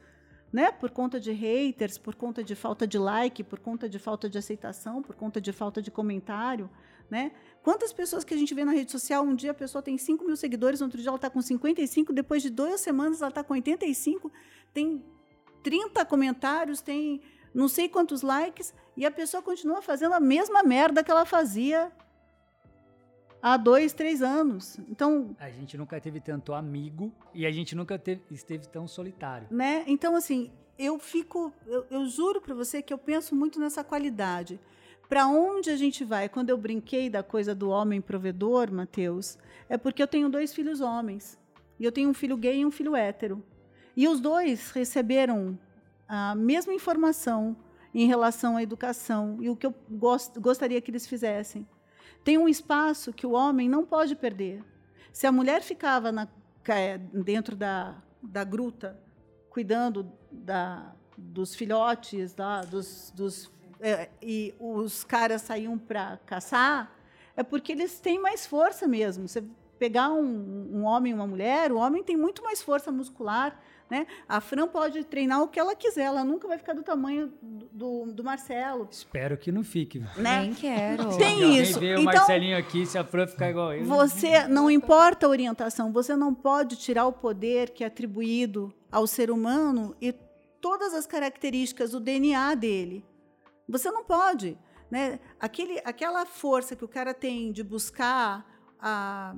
né? Por conta de haters, por conta de falta de like, por conta de falta de aceitação, por conta de falta de comentário, né? Quantas pessoas que a gente vê na rede social, um dia a pessoa tem 5 mil seguidores, outro dia ela está com 55, depois de duas semanas ela está com 85, tem 30 comentários, tem não sei quantos likes, e a pessoa continua fazendo a mesma merda que ela fazia há dois, três anos. Então, A gente nunca teve tanto amigo e a gente nunca teve- esteve tão solitário. né? Então, assim, eu fico, eu, eu juro para você que eu penso muito nessa qualidade. Para onde a gente vai? Quando eu brinquei da coisa do homem provedor, Mateus, é porque eu tenho dois filhos homens. E eu tenho um filho gay e um filho hétero. E os dois receberam a mesma informação em relação à educação e o que eu gos- gostaria que eles fizessem. Tem um espaço que o homem não pode perder. Se a mulher ficava na, ca- dentro da, da gruta, cuidando da, dos filhotes, da, dos, dos, é, e os caras saíam para caçar, é porque eles têm mais força mesmo. Você pegar um, um homem e uma mulher, o homem tem muito mais força muscular. Né? A Fran pode treinar o que ela quiser, ela nunca vai ficar do tamanho do, do, Marcelo. Espero que não fique. Né? Nem quero. Tem isso. ver o Então- Marcelinho aqui, se a Fran ficar igual ele. Você não importa a orientação, você não pode tirar o poder que é atribuído ao ser humano e todas as características, o DNA dele. Você não pode, né? Aquele, aquela força que o cara tem de buscar a,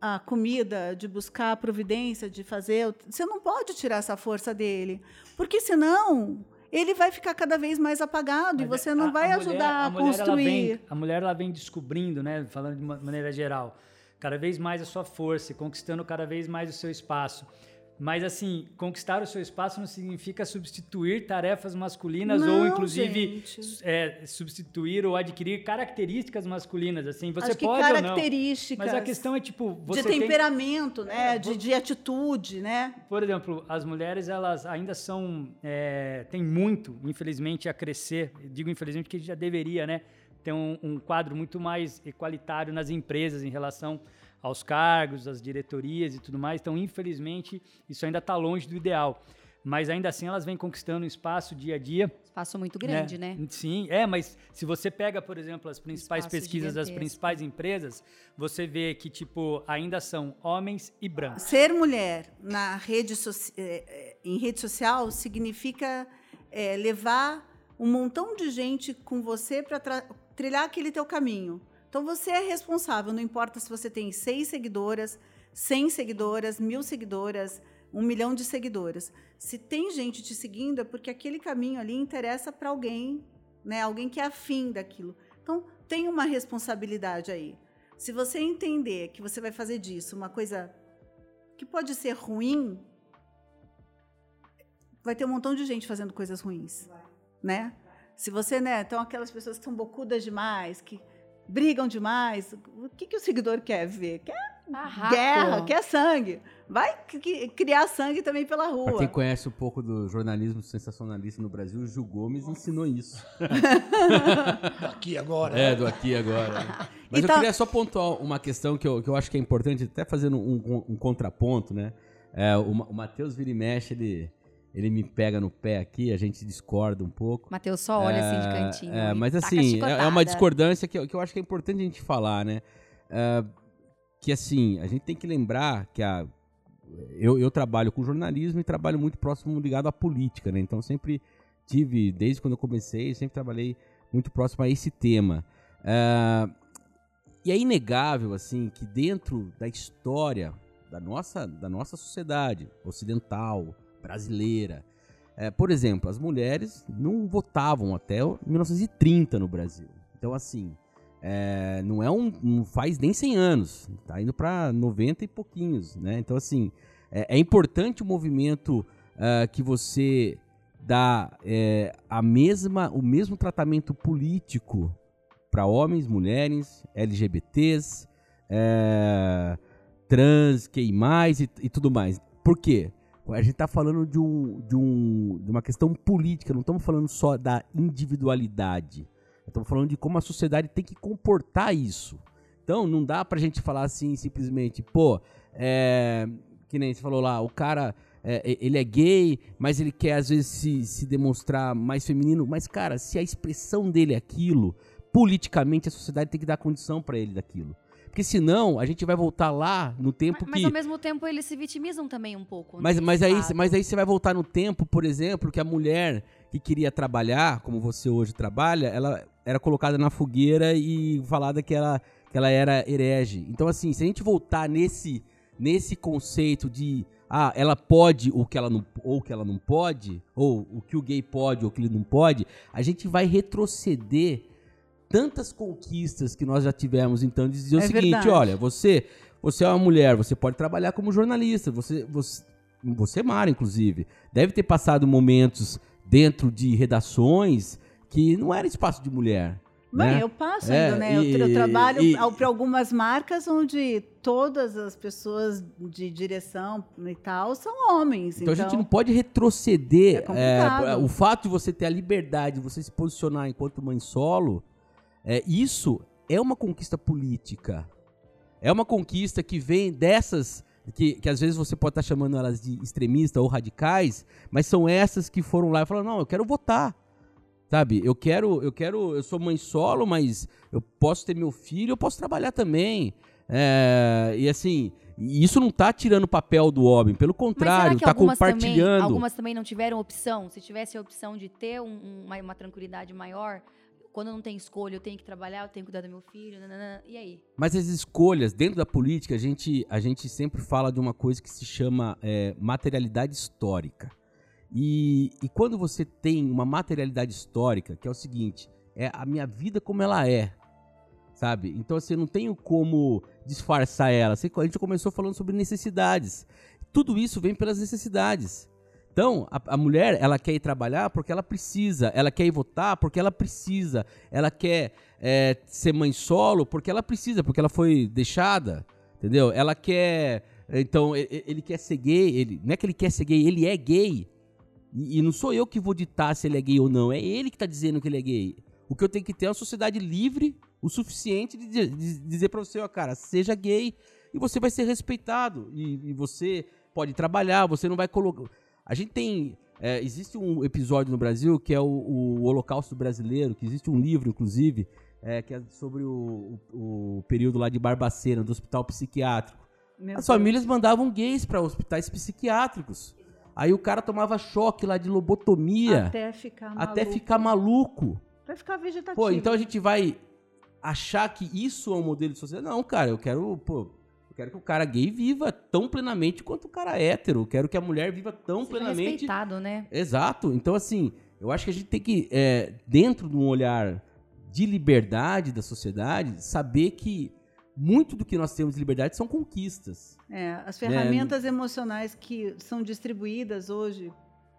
a comida, de buscar a providência, de fazer. Você não pode tirar essa força dele. Porque senão ele vai ficar cada vez mais apagado e Mas você é- não a- vai a ajudar mulher- a, mulher, ela construir. vem- a mulher ela vem descobrindo, né? Falando de maneira geral, cada vez mais a sua força, e conquistando cada vez mais o seu espaço. Mas assim, conquistar o seu espaço não significa substituir tarefas masculinas ou Não, inclusive gente. é, substituir ou adquirir características masculinas. Assim, você Acho que pode ou não. características Mas a questão é tipo, você de tem- temperamento, né? É, de, de atitude, né? por exemplo, as mulheres elas ainda são é, tem muito, infelizmente, a crescer. Digo infelizmente porque já deveria, né, ter um, um quadro muito mais equalitário nas empresas em relação aos cargos, às diretorias e tudo mais. Então, infelizmente, isso ainda está longe do ideal. Mas ainda assim, elas vêm conquistando espaço dia a dia. Espaço muito grande, né? Sim, é, mas se você pega, por exemplo, as principais Espaço pesquisas das gigantesco. principais empresas, você vê que, tipo, ainda são homens e brancos. Ser mulher na rede soci- eh, eh, em rede social significa eh, levar um montão de gente com você para trilhar aquele teu caminho. Então você é responsável, não importa se você tem seis seguidoras, 100 seguidoras, mil seguidoras, um milhão de seguidoras. Se tem gente te seguindo, é porque aquele caminho ali interessa para alguém, né? Alguém que é afim daquilo. Então tem uma responsabilidade aí. Se você entender que você vai fazer disso uma coisa que pode ser ruim, vai ter um montão de gente fazendo coisas ruins, né? Se você, né, então aquelas pessoas que são bocudas demais, que brigam demais, o que, que o seguidor quer ver? Quer Barraco. guerra, quer sangue. Vai criar sangue também pela Pra rua. quem conhece um pouco do jornalismo sensacionalista no Brasil, o Gil Gomes ensinou isso. Aqui agora. É, do aqui e agora. Mas Então- eu queria só pontuar uma questão que eu, que eu acho que é importante, até fazendo um, um- um contraponto, né? É, o, o Matheus vira e mexe, ele, ele me pega no pé aqui, a gente discorda um pouco. Matheus só olha assim de É, cantinho. é, mas assim, é, é uma discordância que, eu- que eu acho que é importante a gente falar, né? É, que assim, a gente tem que lembrar que a, eu, eu trabalho com jornalismo e trabalho muito próximo ligado à política, né? Então sempre tive, desde quando eu comecei, sempre trabalhei muito próximo a esse tema. É, e é inegável, assim, que dentro da história da nossa, da nossa sociedade ocidental, brasileira, é, por exemplo, as mulheres não votavam até o 1930 no Brasil. Então, assim, é, não é um. não faz nem 100 anos. Tá indo para 90 e pouquinhos, né? Então, assim, é, é importante o movimento ah, que você dá é, a mesma, o mesmo tratamento político para homens, mulheres, LGBTs, é, trans, QI+, e, e tudo mais. Por quê? A gente está falando de, um, de, um, de uma questão política, não estamos falando só da individualidade. Estamos falando de como a sociedade tem que comportar isso. Então, não dá pra gente falar assim, simplesmente, pô, é, que nem você falou lá, o cara, é, ele é gay, mas ele quer às vezes se, se demonstrar mais feminino. Mas, cara, se a expressão dele é aquilo, politicamente a sociedade tem que dar condição pra ele daquilo. Porque senão, a gente vai voltar lá no tempo Mas, mas que... ao mesmo tempo eles se vitimizam também um pouco. Mas, nesse mas, aí, lado. mas aí você vai voltar no tempo, por exemplo, que a mulher que queria trabalhar, como você hoje trabalha, ela era colocada na fogueira e falada que ela, que ela era herege. Então, assim, se a gente voltar nesse, nesse conceito de ah, ela pode o que ela não, ou que ela não pode, ou o que o gay pode ou o que ele não pode, a gente vai retroceder tantas conquistas que nós já tivemos. Então, dizer o É seguinte, verdade. olha, você, você é uma mulher, você pode trabalhar como jornalista, você, você, você Mara, inclusive, deve ter passado momentos dentro de redações que não era espaço de mulher. Mãe, né? eu passo É, ainda, né? Eu, e- tra- eu trabalho para algumas marcas onde todas as pessoas de direção e tal são homens. Então, Então, a gente não pode retroceder. É é, o fato de você ter a liberdade, de você se posicionar enquanto mãe solo, é, isso é uma conquista política. É uma conquista que vem dessas. Que, que às vezes você pode estar chamando elas de extremistas ou radicais, mas são essas que foram lá e falaram: não, eu quero votar. Sabe? Eu quero, eu quero, eu sou mãe solo, mas eu posso ter meu filho, eu posso trabalhar também. É, e assim, isso não tá tirando o papel do homem, pelo contrário, tá algumas compartilhando. Também, algumas também não tiveram opção? Se tivesse a opção de ter um- uma, uma tranquilidade maior, quando não tem escolha, eu tenho que trabalhar, eu tenho que cuidar do meu filho, nanana, e aí? Mas as escolhas, dentro da política, a gente, a gente sempre fala de uma coisa que se chama é, materialidade histórica. E, e quando você tem uma materialidade histórica, que é o seguinte, é a minha vida como ela é, sabe? Então, assim, eu não tenho como disfarçar ela. A gente começou falando sobre necessidades. Tudo isso vem pelas necessidades. Então, a, a mulher, ela quer ir trabalhar porque ela precisa, ela quer ir votar porque ela precisa, ela quer é, ser mãe solo porque ela precisa, porque ela foi deixada, entendeu? Ela quer, então, e- e- ele quer ser gay, ele, não é que ele quer ser gay, ele é gay. E, e não sou eu que vou ditar se ele é gay ou não, é ele que tá dizendo que ele é gay. O que eu tenho que ter é uma sociedade livre o suficiente de, di- de dizer pra você, ó, cara, seja gay e você vai ser respeitado. E, e você pode trabalhar, você não vai colocar. A gente tem. é, existe um episódio no Brasil que é o, o Holocausto Brasileiro, que existe um livro, inclusive, é, que é sobre o, o- o período lá de Barbacena, do hospital psiquiátrico. Meu As Deus. famílias mandavam gays para hospitais psiquiátricos. Aí o cara tomava choque lá de lobotomia Até ficar maluco. até ficar maluco. Até ficar vegetativo. Pô, então a gente vai achar que isso é um modelo de sociedade? Não, cara, eu quero, pô, quero que o cara gay viva tão plenamente quanto o cara hétero. Eu quero que a mulher viva tão Seja plenamente. respeitado, né? Exato. Então, assim, eu acho que a gente tem que, é, dentro de um olhar de liberdade da sociedade, saber que muito do que nós temos de liberdade são conquistas. É, as ferramentas emocionais que são distribuídas hoje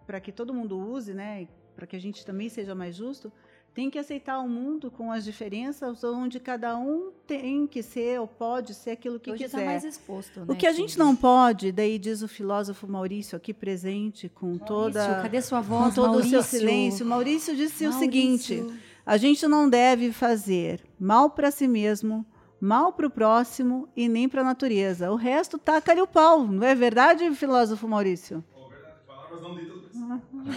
para que todo mundo use, né, para que a gente também seja mais justo, tem que aceitar o mundo com as diferenças, onde cada um tem que ser ou pode ser aquilo que Hoje quiser. tá mais exposto, né? o que a gente não pode, daí diz o filósofo Maurício aqui presente com toda Maurício, cadê sua com voz, todo o seu Maurício? silêncio. Maurício disse o Maurício. seguinte: a gente não deve fazer mal para si mesmo, mal para o próximo e nem para a natureza. O resto taca-lhe o pau, não é verdade, filósofo Maurício?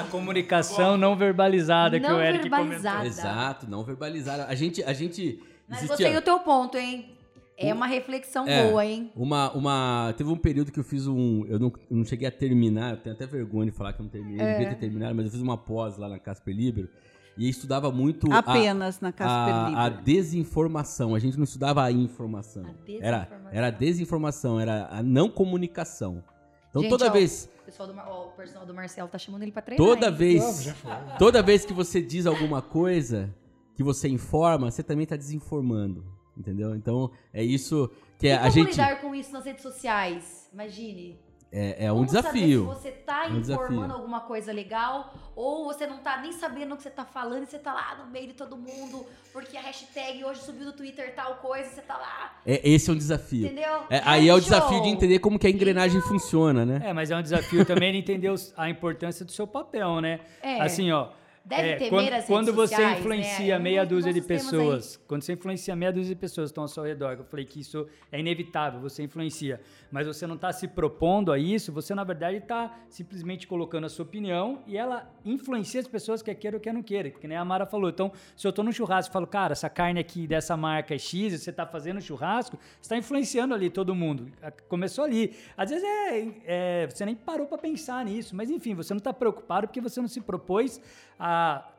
A comunicação não verbalizada que Não o Eric verbalizada. comentou. Exato, não verbalizaram. A gente, a gente Mas existia- gostei do teu ponto, hein? É uma reflexão É. boa, hein? Uma, uma. Teve um período que eu fiz um. Eu não, eu não cheguei a terminar, eu tenho até vergonha de falar que eu não terminei, eu devia ter terminado, mas eu fiz uma pós lá na Casper Libero e estudava muito a- Apenas na Casper a, a Libero. desinformação. A gente não estudava a informação. A Era, era a desinformação, era a não comunicação. Então Gente, toda ó, vez. O, pessoal do, ó, o personal do Marcelo tá chamando ele pra treinar. Toda hein? vez. Toda vez que você diz alguma coisa que você informa, você também está desinformando. Entendeu? Então é isso que E é, a como gente. lidar com isso nas redes sociais? Imagine. É, é um Como desafio. Saber se você tá É um informando desafio. alguma coisa legal ou você não tá nem sabendo o que você tá falando e você tá lá no meio de todo mundo porque a hashtag hoje subiu no Twitter tal coisa, você tá lá, É, esse é um desafio. entendeu? É, aí é o desafio de entender como que a engrenagem funciona, né? É, mas é um desafio também de entender os- a importância do seu papel, né? É. Assim, ó. Deve é, temer quando, as quando redes você sociais, influencia né? meia dúzia de pessoas, quando você influencia meia dúzia de pessoas que estão ao seu redor, eu falei que isso é inevitável, você influencia, mas você não está se propondo a isso, você na verdade está simplesmente colocando a sua opinião e ela influencia as pessoas que queira ou que não queira, que nem a Mara falou. Então, se eu estou no churrasco e falo, cara, essa carne aqui dessa marca é X, e você está fazendo churrasco, você está influenciando ali todo mundo. Começou ali. Às vezes é, é, você nem parou para pensar nisso, mas enfim, você não está preocupado porque você não se propôs a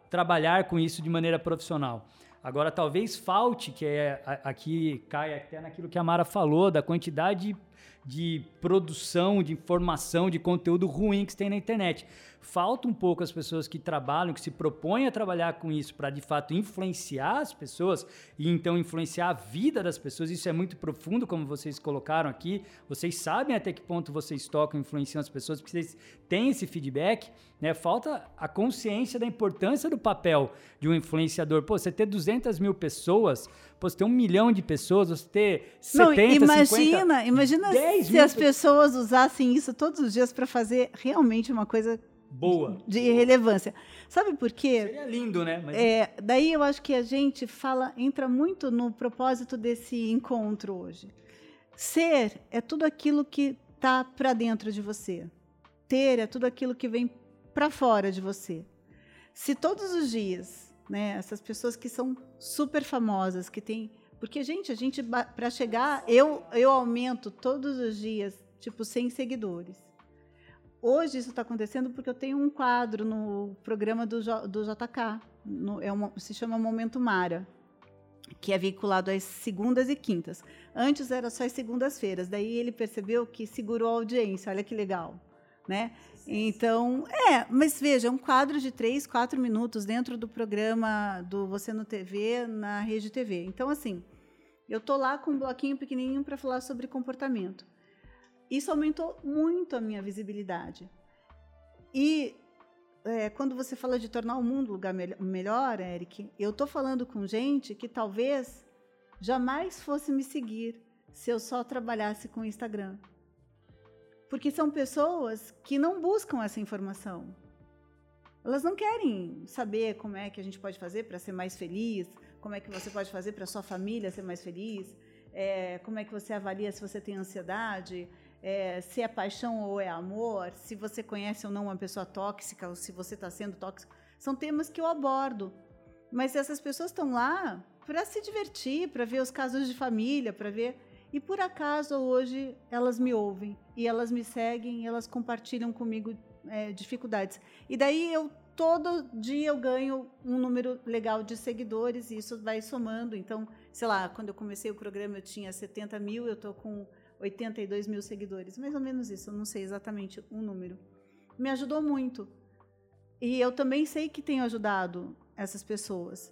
trabalhar com isso de maneira profissional. Agora, talvez falte, que é aqui cai até naquilo que a Mara falou, da quantidade de produção, de informação, de conteúdo ruim que se tem na internet. Falta um pouco as pessoas que trabalham, que se propõem a trabalhar com isso para de fato influenciar as pessoas e então influenciar a vida das pessoas. Isso é muito profundo, como vocês colocaram aqui. Vocês sabem até que ponto vocês tocam, influenciam as pessoas, porque vocês têm esse feedback. Né? Falta a consciência da importância do papel de um influenciador. Pô, você ter 200 mil pessoas, pô, você ter um milhão de pessoas, você ter 70, Não, 50... imagina, imagina 10 se mil as pe- pessoas usassem isso todos os dias para fazer realmente uma coisa Boa. de relevância. Sabe por quê? Seria lindo, né? Mas É, daí eu acho que a gente fala, entra muito no propósito desse encontro hoje. Ser é tudo aquilo que está para dentro de você. Ter é tudo aquilo que vem para fora de você. Se todos os dias, né, essas pessoas que são super famosas, que tem, porque gente, a gente para chegar, eu eu aumento todos os dias, tipo 100 seguidores. Hoje isso está acontecendo porque eu tenho um quadro no programa do, do JK, no- é uma- se chama Momento Mara, que é veiculado às segundas e quintas. Antes era só às segundas-feiras, daí ele percebeu que segurou a audiência, olha que legal, né? Então, é, mas veja, um quadro de três, quatro minutos dentro do programa do Você no TV, na Rede TV. Então, assim, eu tô lá com um bloquinho pequenininho para falar sobre comportamento. Isso aumentou muito a minha visibilidade. E é, quando você fala de tornar o mundo um lugar mel- melhor, Eric, eu tô falando com gente que talvez jamais fosse me seguir se eu só trabalhasse com Instagram. Porque são pessoas que não buscam essa informação. Elas não querem saber como é que a gente pode fazer para ser mais feliz, como é que você pode fazer para sua família ser mais feliz, é, como é que você avalia se você tem ansiedade, é, se é paixão ou é amor, se você conhece ou não uma pessoa tóxica, ou se você está sendo tóxico. São temas que eu abordo. Mas essas pessoas estão lá para se divertir, para ver os casos de família, para ver. E por acaso hoje elas me ouvem e elas me seguem, e elas compartilham comigo é, dificuldades. E daí eu todo dia eu ganho um número legal de seguidores e isso vai somando. Então, sei lá, quando eu comecei o programa eu tinha 70 mil, eu estou com 82 mil seguidores, mais ou menos isso. Eu não sei exatamente o número. Me ajudou muito. E eu também sei que tenho ajudado essas pessoas.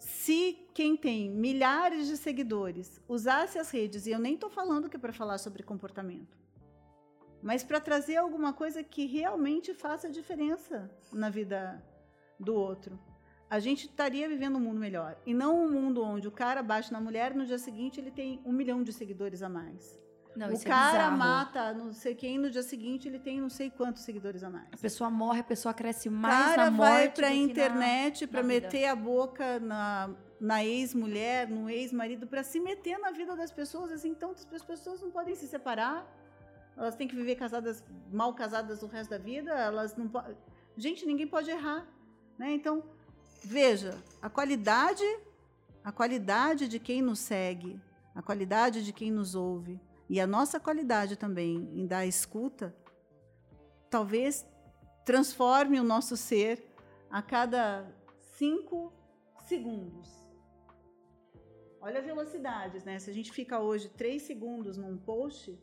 Se quem tem milhares de seguidores usasse as redes, e eu nem estou falando que é para falar sobre comportamento, mas para trazer alguma coisa que realmente faça diferença na vida do outro, a gente estaria vivendo um mundo melhor. E não um mundo onde o cara bate na mulher e no dia seguinte ele tem um milhão de seguidores a mais. Não, o é cara bizarro. mata não sei quem, no dia seguinte ele tem não sei quantos seguidores a mais. A pessoa morre, a pessoa cresce O mais cara na morte vai do pra que na- internet para meter a boca na, na ex-mulher, no ex-marido, para se meter na vida das pessoas. Assim, então, as pessoas não podem se separar. Elas têm que viver casadas, mal casadas o resto da vida. Elas não podem. Gente, ninguém pode errar, né? Então, veja, a qualidade, a qualidade de quem nos segue, a qualidade de quem nos ouve e a nossa qualidade também em dar escuta, talvez transforme o nosso ser a cada cinco segundos. Olha a velocidades, né? Se a gente fica hoje três segundos num post,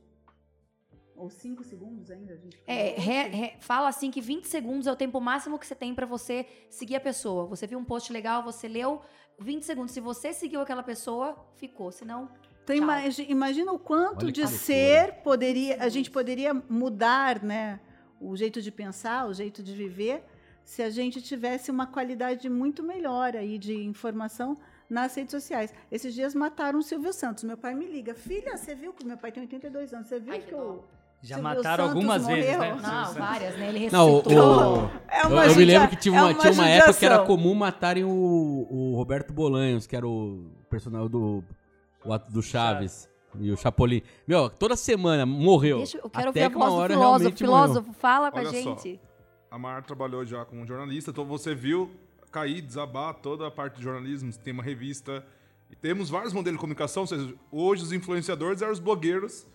ou cinco segundos ainda, a gente É, re- re- fala assim que 20 segundos é o tempo máximo que você tem pra você seguir a pessoa. Você viu um post legal, você leu, 20 segundos. Se você seguiu aquela pessoa, ficou. Senão, Então Tchau. imagi- imagina o quanto Olha de loucura. ser poderia a gente poderia mudar, né? O jeito de pensar, o jeito de viver, se a gente tivesse uma qualidade muito melhor aí de informação nas redes sociais. Esses dias mataram o Silvio Santos. Meu pai me liga, filha, você viu que meu pai tem 82 anos? Você viu Ai, que que o Já Silvio mataram Santos algumas vezes, né? morreu? Não, várias, né? Ele Não, o, ressuscitou. o- É eu, uma eu me lembro que tinha é uma, uma tinha uma época que era comum matarem o, o Roberto Bolanhos, que era o personagem do, o ato do Chaves. E o Chapolin. Meu, toda semana morreu. Deixa, eu quero Até ouvir a que uma voz do hora filósofo. realmente morreu. Filósofo, fala com a Olha só. gente. A Mar trabalhou já como jornalista, então você viu cair, desabar toda a parte de jornalismo, tem uma revista. E temos vários modelos de comunicação, ou seja, hoje os influenciadores eram os blogueiros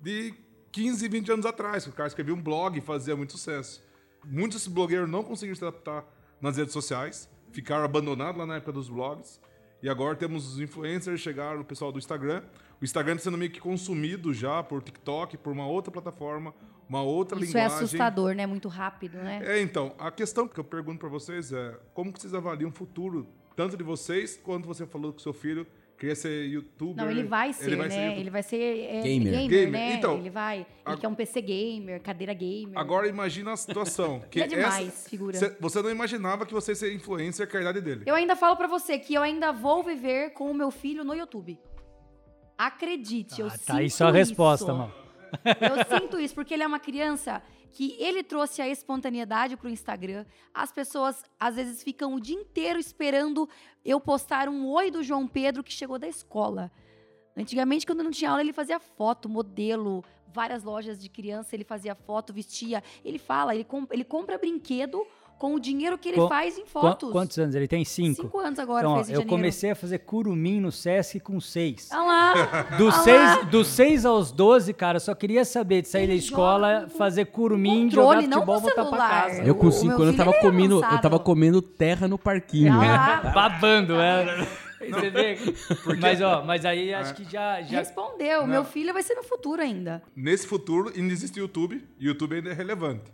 de 15, 20 anos atrás. O cara escrevia um blog e fazia muito sucesso. Muitos desses blogueiros não conseguiram se adaptar nas redes sociais, ficaram abandonados lá na época dos blogs. E agora temos os influencers, chegaram o pessoal do Instagram. O Instagram está sendo meio que consumido já por TikTok, por uma outra plataforma, uma outra Isso é linguagem. assustador, né? Muito rápido, né? É, então, a questão que eu pergunto pra vocês é como que vocês avaliam o futuro, tanto de vocês, quanto você falou que seu filho queria ser youtuber. Não, ele vai ser, vai né? youtu- ele vai ser é, Gamer. gamer, Gamer. né? Então, ele vai. Ele a- quer um PC gamer, cadeira gamer. Agora imagina a situação. que Ele é demais, essa- figura. cê- Você não imaginava que você ia ser influencer com a idade dele. Eu ainda falo pra você que eu ainda vou viver com o meu filho no YouTube. Acredite, eu Ah, sinto tá aí sua resposta, isso. mano. Eu sinto isso, porque ele é uma criança que ele trouxe a espontaneidade pro Instagram. As pessoas, às vezes, ficam o dia inteiro esperando eu postar um oi do João Pedro que chegou da escola. Antigamente, quando não tinha aula, ele fazia foto, modelo, várias lojas de criança, ele fazia foto, vestia. Ele fala, ele, com- ele compra brinquedo com o dinheiro que ele Qu- faz em Qu- fotos. Quantos anos? Ele tem cinco. Cinco anos agora Então, ó, eu janeiro. comecei a fazer curumim no Sesc com seis. Olha lá. Dos Ah seis, dos seis aos 12, cara, eu só queria saber de sair Ele da escola, fazer curumim, controle, jogar não futebol, voltar pra casa. Eu com O- o 5 meu anos eu tava é comendo, eu tava comendo terra no parquinho. Ah né? Babando, é. Você vê? Mas, ó, mas aí É. acho que já... já... Respondeu. Meu filho vai ser meu futuro ainda. Nesse futuro, ainda existe YouTube, e o YouTube ainda é relevante.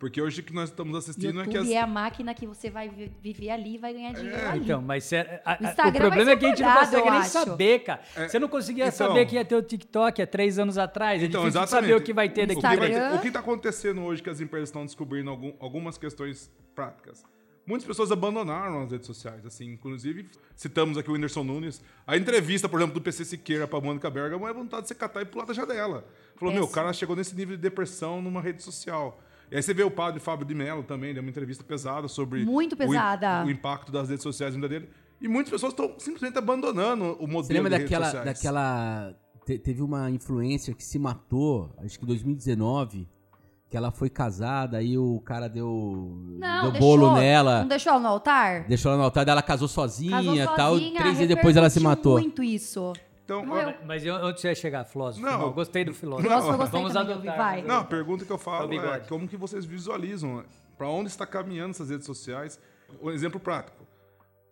Porque hoje o que nós estamos assistindo é que YouTube as... é a máquina que você vai vi- viver ali e vai ganhar dinheiro É, ali. Então, mas cê- a- a- O problema é que a gente não consegue nem saber, cara. Você não conseguia então- saber que ia ter o TikTok há três anos atrás. É Então, difícil exatamente. saber o que vai ter daqui Instagram. O que está acontecendo hoje que as empresas estão descobrindo algum- algumas questões práticas? Muitas pessoas abandonaram as redes sociais, assim, inclusive citamos aqui o Whindersson Nunes. A entrevista, por exemplo, do PC Siqueira para Mônica Bergamo é vontade de você catar e pular da janela. Falou, meu, o cara chegou nesse nível de depressão numa rede social. E aí você vê o padre Fábio de Mello também, deu uma entrevista pesada sobre Muito o pesada. O, impacto das redes sociais na vida dele. E muitas pessoas estão simplesmente abandonando o modelo Você lembra de redes daquela, sociais. daquela. te- teve uma influencer que se matou, acho que em 2019, que ela foi casada, aí o cara deu, Não, deu deixou. bolo nela, Não deixou ela no altar? deixou ela no altar, daí ela casou sozinha Casou e tal. sozinha, Três dias depois ela se matou. muito isso. Então, Morreu. Mas eu- onde você ia chegar, filósofo? Não. eu gostei do filósofo. Filósofo eu gostei Vamos também, eu adotar. vai. Não, a pergunta que eu falo é como que vocês visualizam, para onde está caminhando essas redes sociais? Um exemplo prático.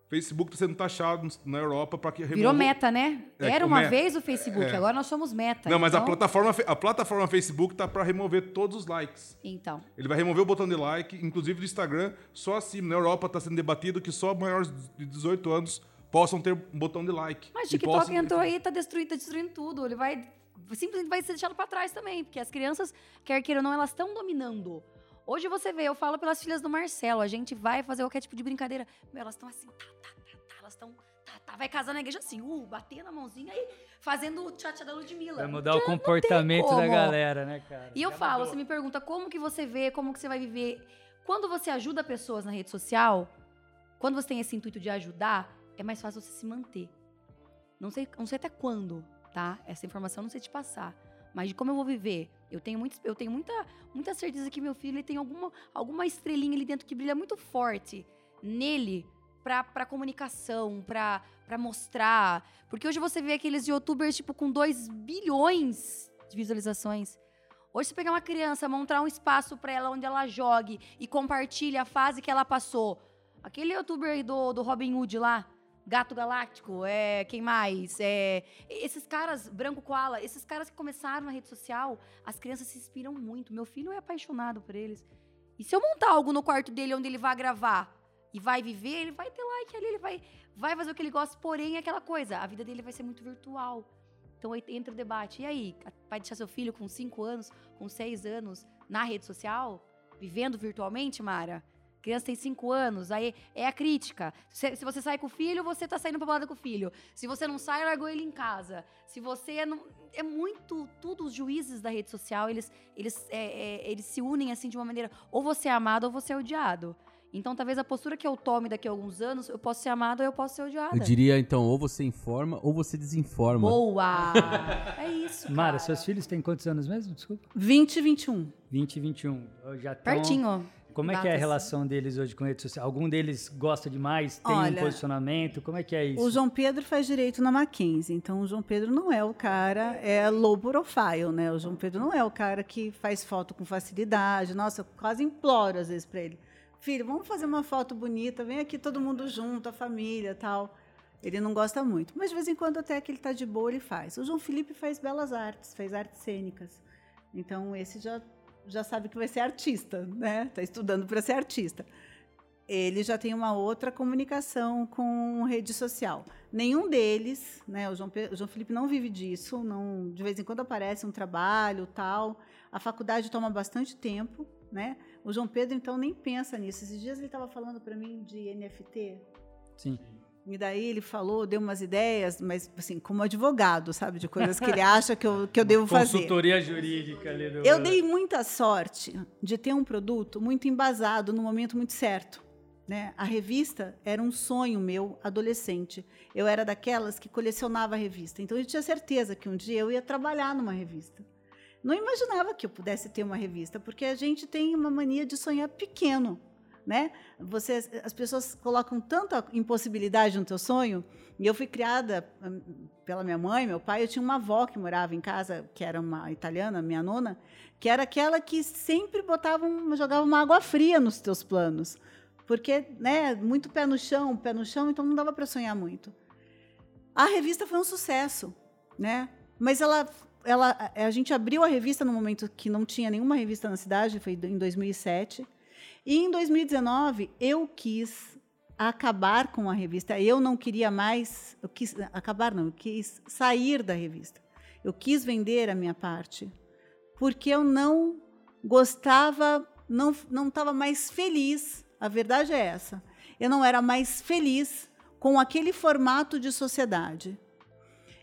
Facebook está sendo taxado na Europa para que Virou remova- meta, né? É, Era uma meta. vez o Facebook, É. agora nós somos meta. Não, mas a então... plataforma, a plataforma Facebook tá para remover todos os likes. Então, Ele vai remover o botão de like, inclusive do Instagram, só acima. Na Europa está sendo debatido que só maiores de 18 anos possam ter um botão de like. mas o TikTok possam- entrou aí, tá destruindo, tá destruindo tudo. Ele vai simplesmente vai ser deixado pra trás também, porque as crianças, quer queira ou não, elas estão dominando. Hoje você vê, eu falo pelas filhas do Marcelo, a gente vai fazer qualquer tipo de brincadeira. Meu, elas estão assim, tá, tá, tá, tá, elas estão, tá, tá, vai casar na igreja assim, uh, batendo a mãozinha e fazendo o tchatcha da Ludmilla. Vai mudar o Já comportamento da galera, né, cara? E eu falo, você me pergunta como que você vê, como que você vai viver. Quando você ajuda pessoas na rede social, quando você tem esse intuito de ajudar, é mais fácil você se manter. Não sei, não sei até quando, tá? Essa informação eu não sei te passar. Mas de como eu vou viver, eu tenho, muito, eu tenho muita, muita certeza que meu filho ele tem alguma, alguma estrelinha ali dentro que brilha muito forte nele pra comunicação, pra mostrar. Porque hoje você vê aqueles youtubers, tipo, com 2 bilhões de visualizações. Hoje, se pegar uma criança, montar um espaço pra ela onde ela jogue e compartilhe a fase que ela passou. Aquele youtuber do, do Robin Hood lá, Gato Galáctico, é, quem mais? É, esses caras, Branco Koala, esses caras que começaram na rede social, as crianças se inspiram muito. Meu filho é apaixonado por eles. E se eu montar algo no quarto dele onde ele vai gravar e vai viver, ele vai ter like ali, ele vai, vai fazer o que ele gosta, porém é aquela coisa, a vida dele vai ser muito virtual. Então entra o debate. E aí, vai deixar seu filho com 5 anos, com 6 anos, na rede social, vivendo virtualmente, Mara? Criança tem 5 anos, aí é a crítica. Se, se você sai com o filho, você tá saindo pra balada com o filho. Se você não sai, largou ele em casa. Se você não. É muito. Tudo, os juízes da rede social, eles, eles, é, é, eles se unem assim de uma maneira. Ou você é amado ou você é odiado. Então, talvez a postura que eu tome daqui a alguns anos, eu posso ser amado ou eu posso ser odiada. Eu diria, então, ou você informa ou você desinforma. Boa! é isso. Mara, cara. seus filhos têm quantos anos mesmo? Desculpa. 20 e 21. 20 e 21. Eu Já tão- Pertinho. Como é que é a relação deles hoje com rede social? Algum deles gosta demais? Tem Olha, um posicionamento? Como é que é isso? O João Pedro faz direito na Mackenzie, então o João Pedro não é o cara, é low profile, né? O João Pedro não é o cara que faz foto com facilidade. Nossa, eu quase imploro às vezes para ele. Filho, vamos fazer uma foto bonita, vem aqui todo mundo junto, a família tal. Ele não gosta muito, mas de vez em quando até que ele está de boa, ele faz. O João Felipe faz belas artes, faz artes cênicas. Então esse já já sabe que vai ser artista, né? Está estudando para ser artista ele já tem uma outra comunicação com rede social. Nenhum deles, né, o João, o João Felipe não vive disso, não, de vez em quando aparece um trabalho, tal. A faculdade toma bastante tempo, né? O João Pedro então nem pensa nisso. Esses dias ele estava falando para mim de NFT. Sim. E daí ele falou, deu umas ideias, mas assim, como advogado, sabe, de coisas que ele acha que eu, que eu devo fazer. Consultoria jurídica ali do... Eu dei muita sorte de ter um produto muito embasado no momento muito certo. Né? A revista era um sonho meu, adolescente. Eu era daquelas que colecionava revista. Então eu tinha certeza que um dia eu ia trabalhar numa revista. Não imaginava que eu pudesse ter uma revista, porque a gente tem uma mania de sonhar pequeno. Né? Você, as pessoas colocam tanta impossibilidade no teu sonho. E eu fui criada hum, pela minha mãe, meu pai. Eu tinha uma avó que morava em casa, que era uma italiana, minha nona, que era aquela que sempre botava, um, jogava uma água fria nos teus planos, porque, né, muito pé no chão, pé no chão, então não dava para sonhar muito. A revista foi um sucesso, né? Mas ela ela, a gente abriu a revista no momento que não tinha nenhuma revista na cidade, foi em 2007. E em 2019 eu quis acabar com a revista. Eu não queria mais, eu quis acabar não, eu quis sair da revista. Eu quis vender a minha parte, porque eu não gostava, não não estava mais feliz. A verdade é essa. Eu não era mais feliz com aquele formato de sociedade.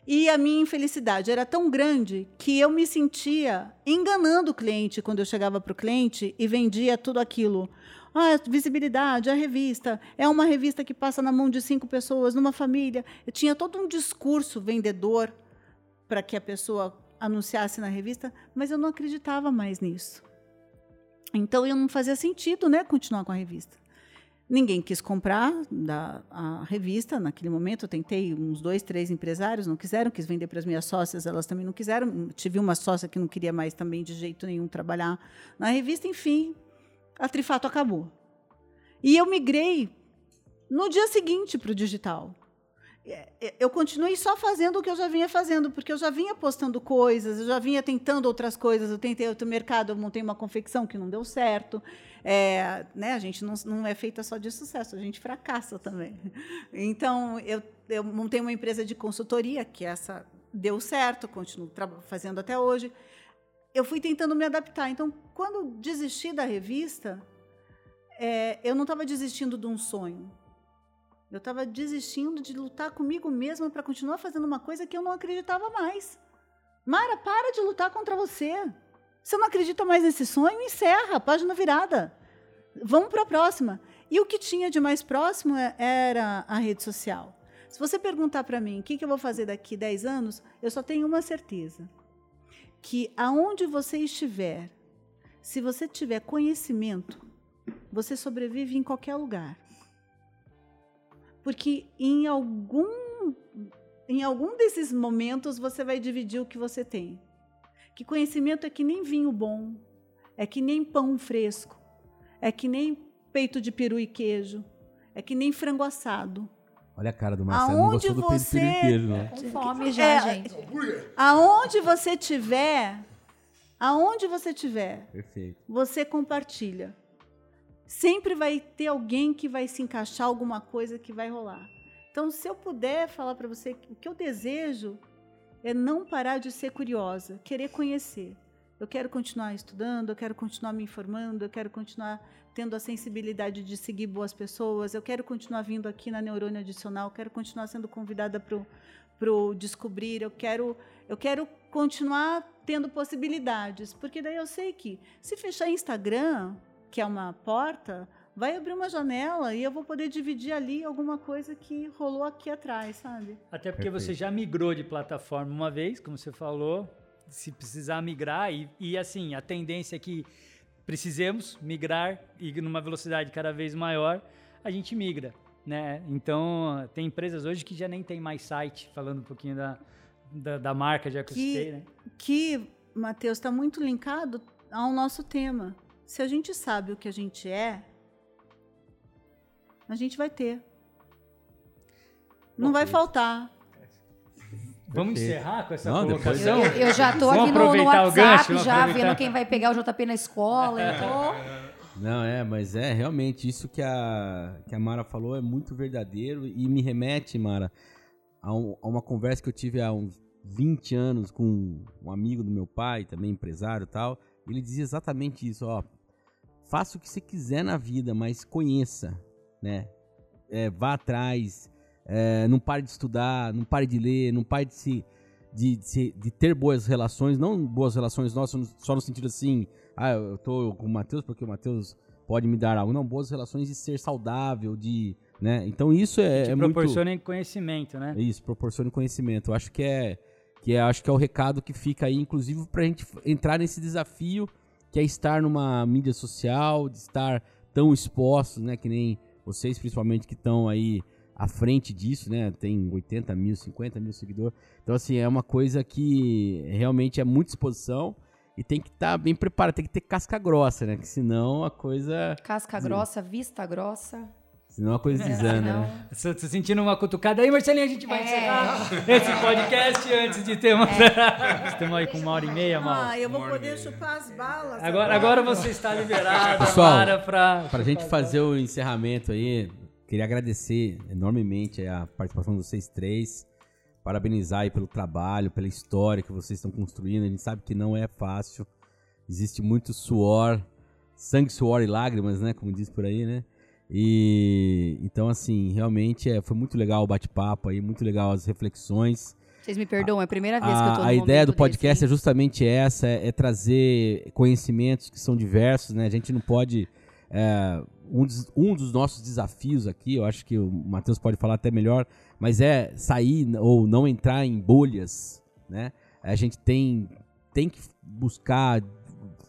E a minha infelicidade era tão grande que eu me sentia enganando o cliente quando eu chegava para o cliente e vendia tudo aquilo. Ah, visibilidade, a revista. É uma revista que passa na mão de cinco pessoas, numa família. Eu tinha todo um discurso vendedor para que a pessoa anunciasse na revista, mas eu não acreditava mais nisso. Então, eu não fazia sentido né, continuar com a revista. Ninguém quis comprar da, a revista naquele momento. Eu tentei uns dois, três empresários, não quiseram, quis vender para as minhas sócias, elas também não quiseram. Tive uma sócia que não queria mais também de jeito nenhum trabalhar na revista. Enfim, a Trifato acabou. E eu migrei no dia seguinte para o digital. É, é, eu continuei só fazendo o que eu já vinha fazendo, porque eu já vinha postando coisas, eu já vinha tentando outras coisas. Eu tentei outro mercado, eu montei uma confecção que não deu certo. É, né, a gente não, não é feita só de sucesso, a gente fracassa também. Então, eu, eu montei uma empresa de consultoria, que essa deu certo, continuo fazendo até hoje. Eu fui tentando me adaptar. Então, quando desisti da revista, é, eu não estava desistindo de um sonho eu estava desistindo de lutar comigo mesma para continuar fazendo uma coisa que eu não acreditava mais. Mara, para de lutar contra você. Você não acredita mais nesse sonho? Encerra, página virada. Vamos para a próxima. E o que tinha de mais próximo é, era a rede social. Se você perguntar para mim o que, que eu vou fazer daqui 10 anos, eu só tenho uma certeza: que aonde você estiver, se você tiver conhecimento, você sobrevive em qualquer lugar. Porque em algum, em algum desses momentos você vai dividir o que você tem. Que conhecimento é que nem vinho bom, é que nem pão fresco, é que nem peito de peru e queijo, é que nem frango assado. Olha a cara do Marcelo, aonde não gostou você... do peito de peru e queijo, não. Com fome já, é, gente. Aonde você tiver, aonde você tiver, Perfeito. você compartilha sempre vai ter alguém que vai se encaixar alguma coisa que vai rolar. Então, se eu puder falar para você, o que eu desejo é não parar de ser curiosa, querer conhecer. Eu quero continuar estudando, eu quero continuar me informando, eu quero continuar tendo a sensibilidade de seguir boas pessoas, eu quero continuar vindo aqui na Neurônio Adicional, eu quero continuar sendo convidada para o Descobrir, eu quero, eu quero continuar tendo possibilidades, porque daí eu sei que se fechar Instagram, que é uma porta, vai abrir uma janela e eu vou poder dividir ali alguma coisa que rolou aqui atrás, sabe? Até porque Perfeito. você já migrou de plataforma uma vez, como você falou, se precisar migrar e, e assim, a tendência é que precisemos migrar e numa velocidade cada vez maior, a gente migra, né? Então, tem empresas hoje que já nem tem mais site, falando um pouquinho da, da, da marca, já que, que eu citei, né? Que, Matheus, está muito linkado ao nosso tema, se a gente sabe o que a gente é, a gente vai ter. Não vai faltar. Vamos encerrar com essa Não, colocação? Eu, eu, já estou aqui no, no WhatsApp, gancho, já aproveitar. vendo quem vai pegar o JP na escola. Tô... Não, é, mas é realmente isso que a, que a Mara falou é muito verdadeiro e me remete, Mara, a, um, a uma conversa que eu tive há uns 20 anos com um amigo do meu pai, também empresário e tal. Ele dizia exatamente isso, ó faça o que você quiser na vida, mas conheça, né? É, vá atrás, é, não pare de estudar, não pare de ler, não pare de se de, de, de, ter boas relações, não boas relações nossas só no sentido assim, ah, eu tô com o Matheus porque o Matheus pode me dar algo, não, boas relações de ser saudável, de, né? Então isso é, é proporciona muito... conhecimento, né? Isso, proporciona conhecimento. Eu acho que é que é, acho que é o recado que fica aí, inclusive, para a gente entrar nesse desafio que é estar numa mídia social, de estar tão expostos, né? Que nem vocês, principalmente, que estão aí à frente disso, né? Tem 80 mil, 50 mil seguidores. Então, assim, é uma coisa que realmente é muita exposição e tem que estar tá bem preparado, tem que ter casca grossa, né? Que senão a coisa. Casca grossa, vista grossa. Senão a coisa desanda, né? Tô, tô sentindo uma cutucada aí, Marcelinho, a gente vai é. encerrar esse podcast antes de ter uma... É. Estamos aí com uma hora e meia, mal. Ah, eu vou poder chupar as balas. Agora, agora você está liberado, Pessoal, Mara, pra... Pra gente fazer o encerramento aí, queria agradecer enormemente a participação de vocês três. Parabenizar aí pelo trabalho, pela história que vocês estão construindo. A gente sabe que não é fácil. Existe muito suor, sangue, suor e lágrimas, né? Como diz por aí, né? E então, assim, realmente é, foi muito legal o bate-papo aí, muito legal as reflexões. Vocês me perdoam, é a primeira vez a, que eu tô A ideia do podcast desse. é justamente essa, é, é, trazer conhecimentos que são diversos, né? A gente não pode... É, um, dos, um dos nossos desafios aqui, eu acho que o Matheus pode falar até melhor, mas é sair ou não entrar em bolhas, né? A gente tem, tem que buscar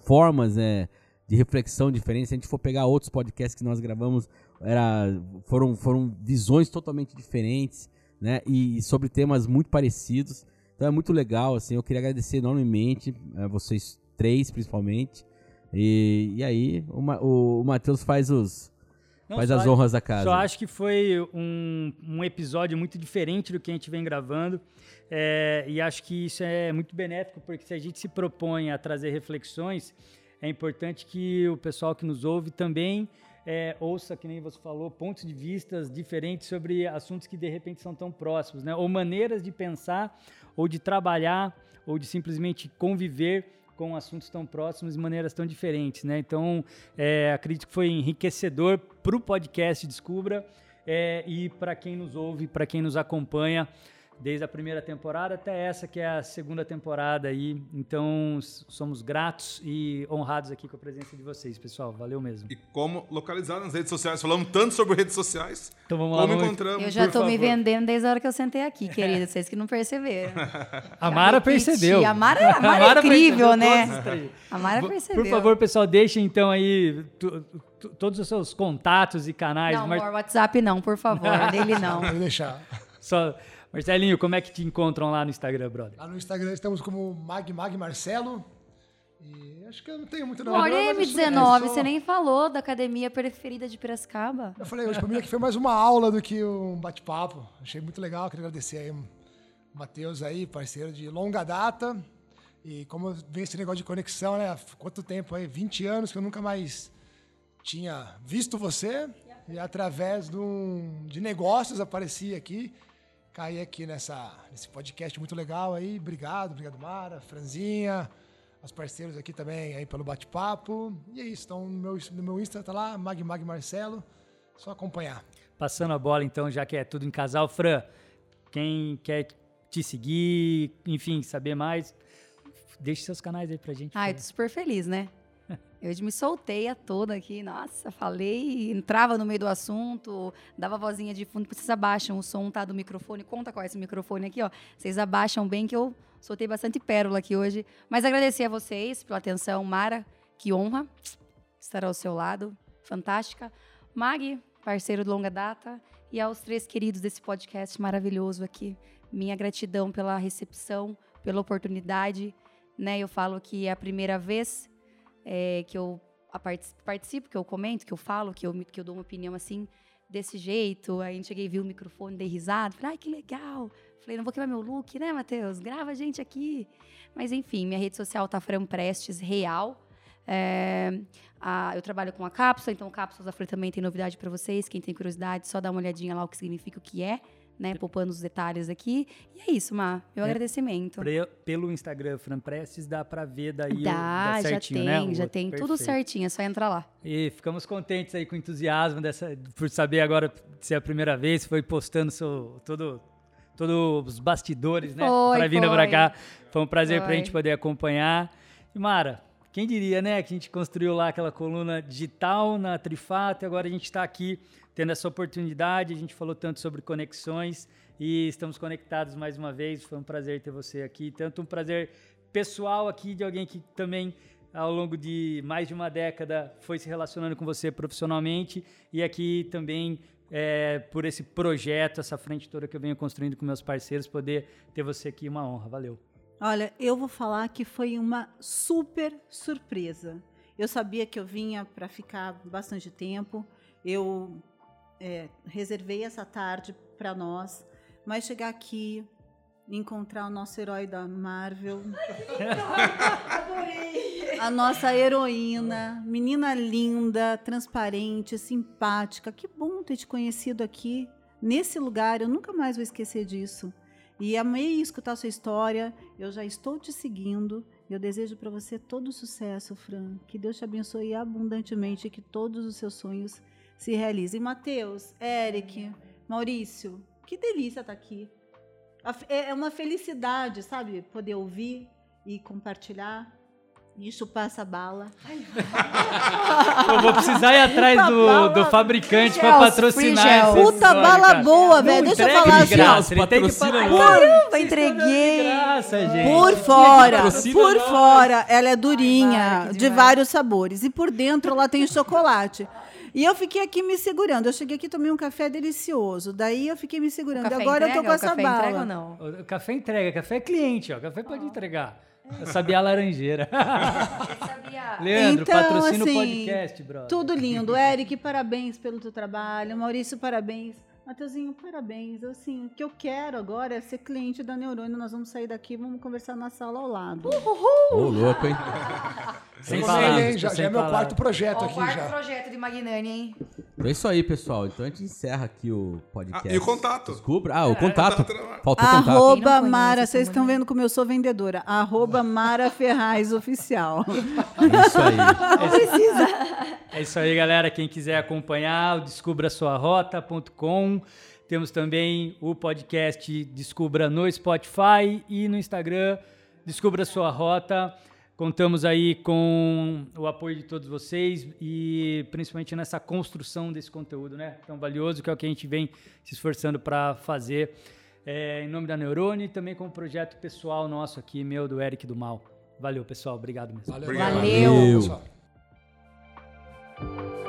formas, né? De reflexão diferente. Se a gente for pegar outros podcasts que nós gravamos, era, foram, foram visões totalmente diferentes, né? E, e sobre temas muito parecidos. Então é muito legal, assim. Eu queria agradecer enormemente a vocês três, principalmente. E, e aí, o, o, o Matheus faz os. Não, faz as honras da casa. Só acho que foi um, um episódio muito diferente do que a gente vem gravando. É, e acho que isso é muito benéfico, porque se a gente se propõe a trazer reflexões, é importante que o pessoal que nos ouve também é, ouça, que nem você falou, pontos de vistas diferentes sobre assuntos que de repente são tão próximos, né? Ou maneiras de pensar, ou de trabalhar, ou de simplesmente conviver com assuntos tão próximos de maneiras tão diferentes, né? Então, é, acredito que foi enriquecedor para o podcast Descubra é, e para quem nos ouve, para quem nos acompanha desde a primeira temporada até essa que é a segunda temporada aí. Então, somos gratos e honrados aqui com a presença de vocês, pessoal. Valeu mesmo. E como localizar nas redes sociais? Falamos tanto sobre redes sociais. Então vamos lá. Como encontramos, Eu já estou me vendendo desde a hora que eu sentei aqui, querida. Vocês que não perceberam. a Mara percebeu. A Mara, a Mara, a Mara é incrível, né? A Mara percebeu. Por favor, pessoal, deixem então aí todos os seus contatos e canais. Não, Mar... WhatsApp não, por favor. Dele não. Vou deixar. Só Marcelinho, como é que te encontram lá no Instagram, brother? Lá no Instagram estamos como Mag Mag Marcelo. E acho que eu não tenho muito nada. Olha, M19, você nem falou da academia preferida de Piracicaba. Eu falei hoje pra mim que foi mais uma aula do que um bate-papo. Achei muito legal, queria agradecer aí o Matheus aí, parceiro de longa data. E como vem esse negócio de conexão, né? Quanto tempo aí? 20 anos que eu nunca mais tinha visto você. E através de, um, de negócios apareci aqui cair aqui nessa, nesse podcast muito legal aí. Obrigado, obrigado, Mara, Franzinha, os parceiros aqui também aí pelo bate-papo. E é isso. Então, no meu, no meu Insta tá lá, Mag Mag Marcelo. Só acompanhar. Passando a bola, então, já que é tudo em casal, Fran, quem quer te seguir, enfim, saber mais, deixe seus canais aí pra gente. Ai, tô super feliz, né? Eu me soltei a toda aqui, nossa, falei, entrava no meio do assunto, dava vozinha de fundo, vocês abaixam o som tá do microfone, conta qual é esse microfone aqui, ó. Vocês abaixam bem que eu soltei bastante pérola aqui hoje. Mas agradecer a vocês pela atenção, Mara, que honra estar ao seu lado, fantástica. Mag, parceiro de longa data, e aos três queridos desse podcast maravilhoso aqui. Minha gratidão pela recepção, pela oportunidade, né? Eu falo que é a primeira vez é, que eu participo, que eu comento, que eu falo, que eu, que eu dou uma opinião assim, desse jeito. Aí cheguei, vi o microfone, dei risada. Falei, ai, que legal. Falei, não vou queimar meu look, né, Matheus? Grava a gente aqui. Mas enfim, minha rede social tá Fran Prestes Real. É, a, eu trabalho com a cápsula, então Cápsulas da Fran também tem novidade para vocês. Quem tem curiosidade, só dá uma olhadinha lá o que significa o que é né? Poupando os detalhes aqui. E é isso, Má. Meu é, agradecimento. Pelo Instagram Fran Prestes dá para ver daí dá, o, dá certinho, já tem, né? já tem Perfeito. tudo certinho, é só entrar lá. E ficamos contentes aí com o entusiasmo dessa, por saber agora se é a primeira vez, foi postando seu, todo todos os bastidores, né? Para vindo para cá. Foi um prazer para a gente poder acompanhar. E Mara, quem diria, né, que a gente construiu lá aquela coluna digital na Trifato e agora a gente está aqui tendo essa oportunidade. A gente falou tanto sobre conexões e estamos conectados mais uma vez. Foi um prazer ter você aqui. Tanto um prazer pessoal aqui de alguém que também ao longo de mais de uma década foi se relacionando com você profissionalmente e aqui também é, por esse projeto, essa frente toda que eu venho construindo com meus parceiros, poder ter você aqui uma honra. Valeu. Olha, eu vou falar que foi uma super surpresa. Eu sabia que eu vinha para ficar bastante tempo. Eu é, reservei essa tarde para nós, mas chegar aqui, encontrar o nosso herói da Marvel, a nossa heroína, menina linda, transparente, simpática. Que bom ter te conhecido aqui nesse lugar. Eu nunca mais vou esquecer disso. E amei escutar a sua história. Eu já estou te seguindo. Eu desejo para você todo sucesso, Fran. Que Deus te abençoe abundantemente e que todos os seus sonhos se realizem. Matheus, Eric, Maurício, que delícia estar aqui. É, é uma felicidade, sabe? Poder ouvir e compartilhar. Isso passa bala. Eu vou precisar ir atrás do, do fabricante para patrocinar essa Puta bala boa, velho. Deixa eu falar assim. Graça, ele tem que Caramba, entreguei. Graça, por fora, por fora, ela é durinha, de vários sabores. E por dentro ela tem chocolate. E eu fiquei aqui me segurando. Eu cheguei aqui tomei um café delicioso. Daí eu fiquei me segurando. Agora entrega, eu tô com essa café bala. Entrega ou não? O café entrega, café é cliente, ó. Café pode entregar. A laranjeira. Sabia. Leandro, Então, patrocina assim, o podcast, brother. Tudo lindo. Eric, parabéns pelo teu trabalho. Maurício, parabéns. Mateuzinho, parabéns. Assim, o que eu quero agora é ser cliente da Neurônio. Nós vamos sair daqui, vamos conversar na sala ao lado. Ô, louco, hein? Sem Gostei, palavras, hein? Já, sem já é meu quarto projeto Ó, o aqui quarto já. projeto de Magnani, hein? Então é isso aí, pessoal. Então a gente encerra aqui o Ah, podcast. e o contato? Descubra. Ah, o contato. contato na- Faltou o contato. Arroba não conhece Mara, vocês estão mulher? vendo como eu sou vendedora. Arroba Mara Ferraz Oficial. Isso aí. É isso aí, galera. Quem quiser acompanhar, o descubrasuarrota.com. Temos também o podcast Descubra no Spotify e no Instagram, Descubra Sua Rota. Contamos aí com o apoio de todos vocês e principalmente nessa construção desse conteúdo, né? Tão valioso, que é o que a gente vem se esforçando para fazer é, em nome da Neurone e também com o projeto pessoal nosso aqui, meu, do Eric do Mal. Valeu, pessoal. Obrigado mesmo. Valeu. Valeu. Valeu. pessoal. Thank you.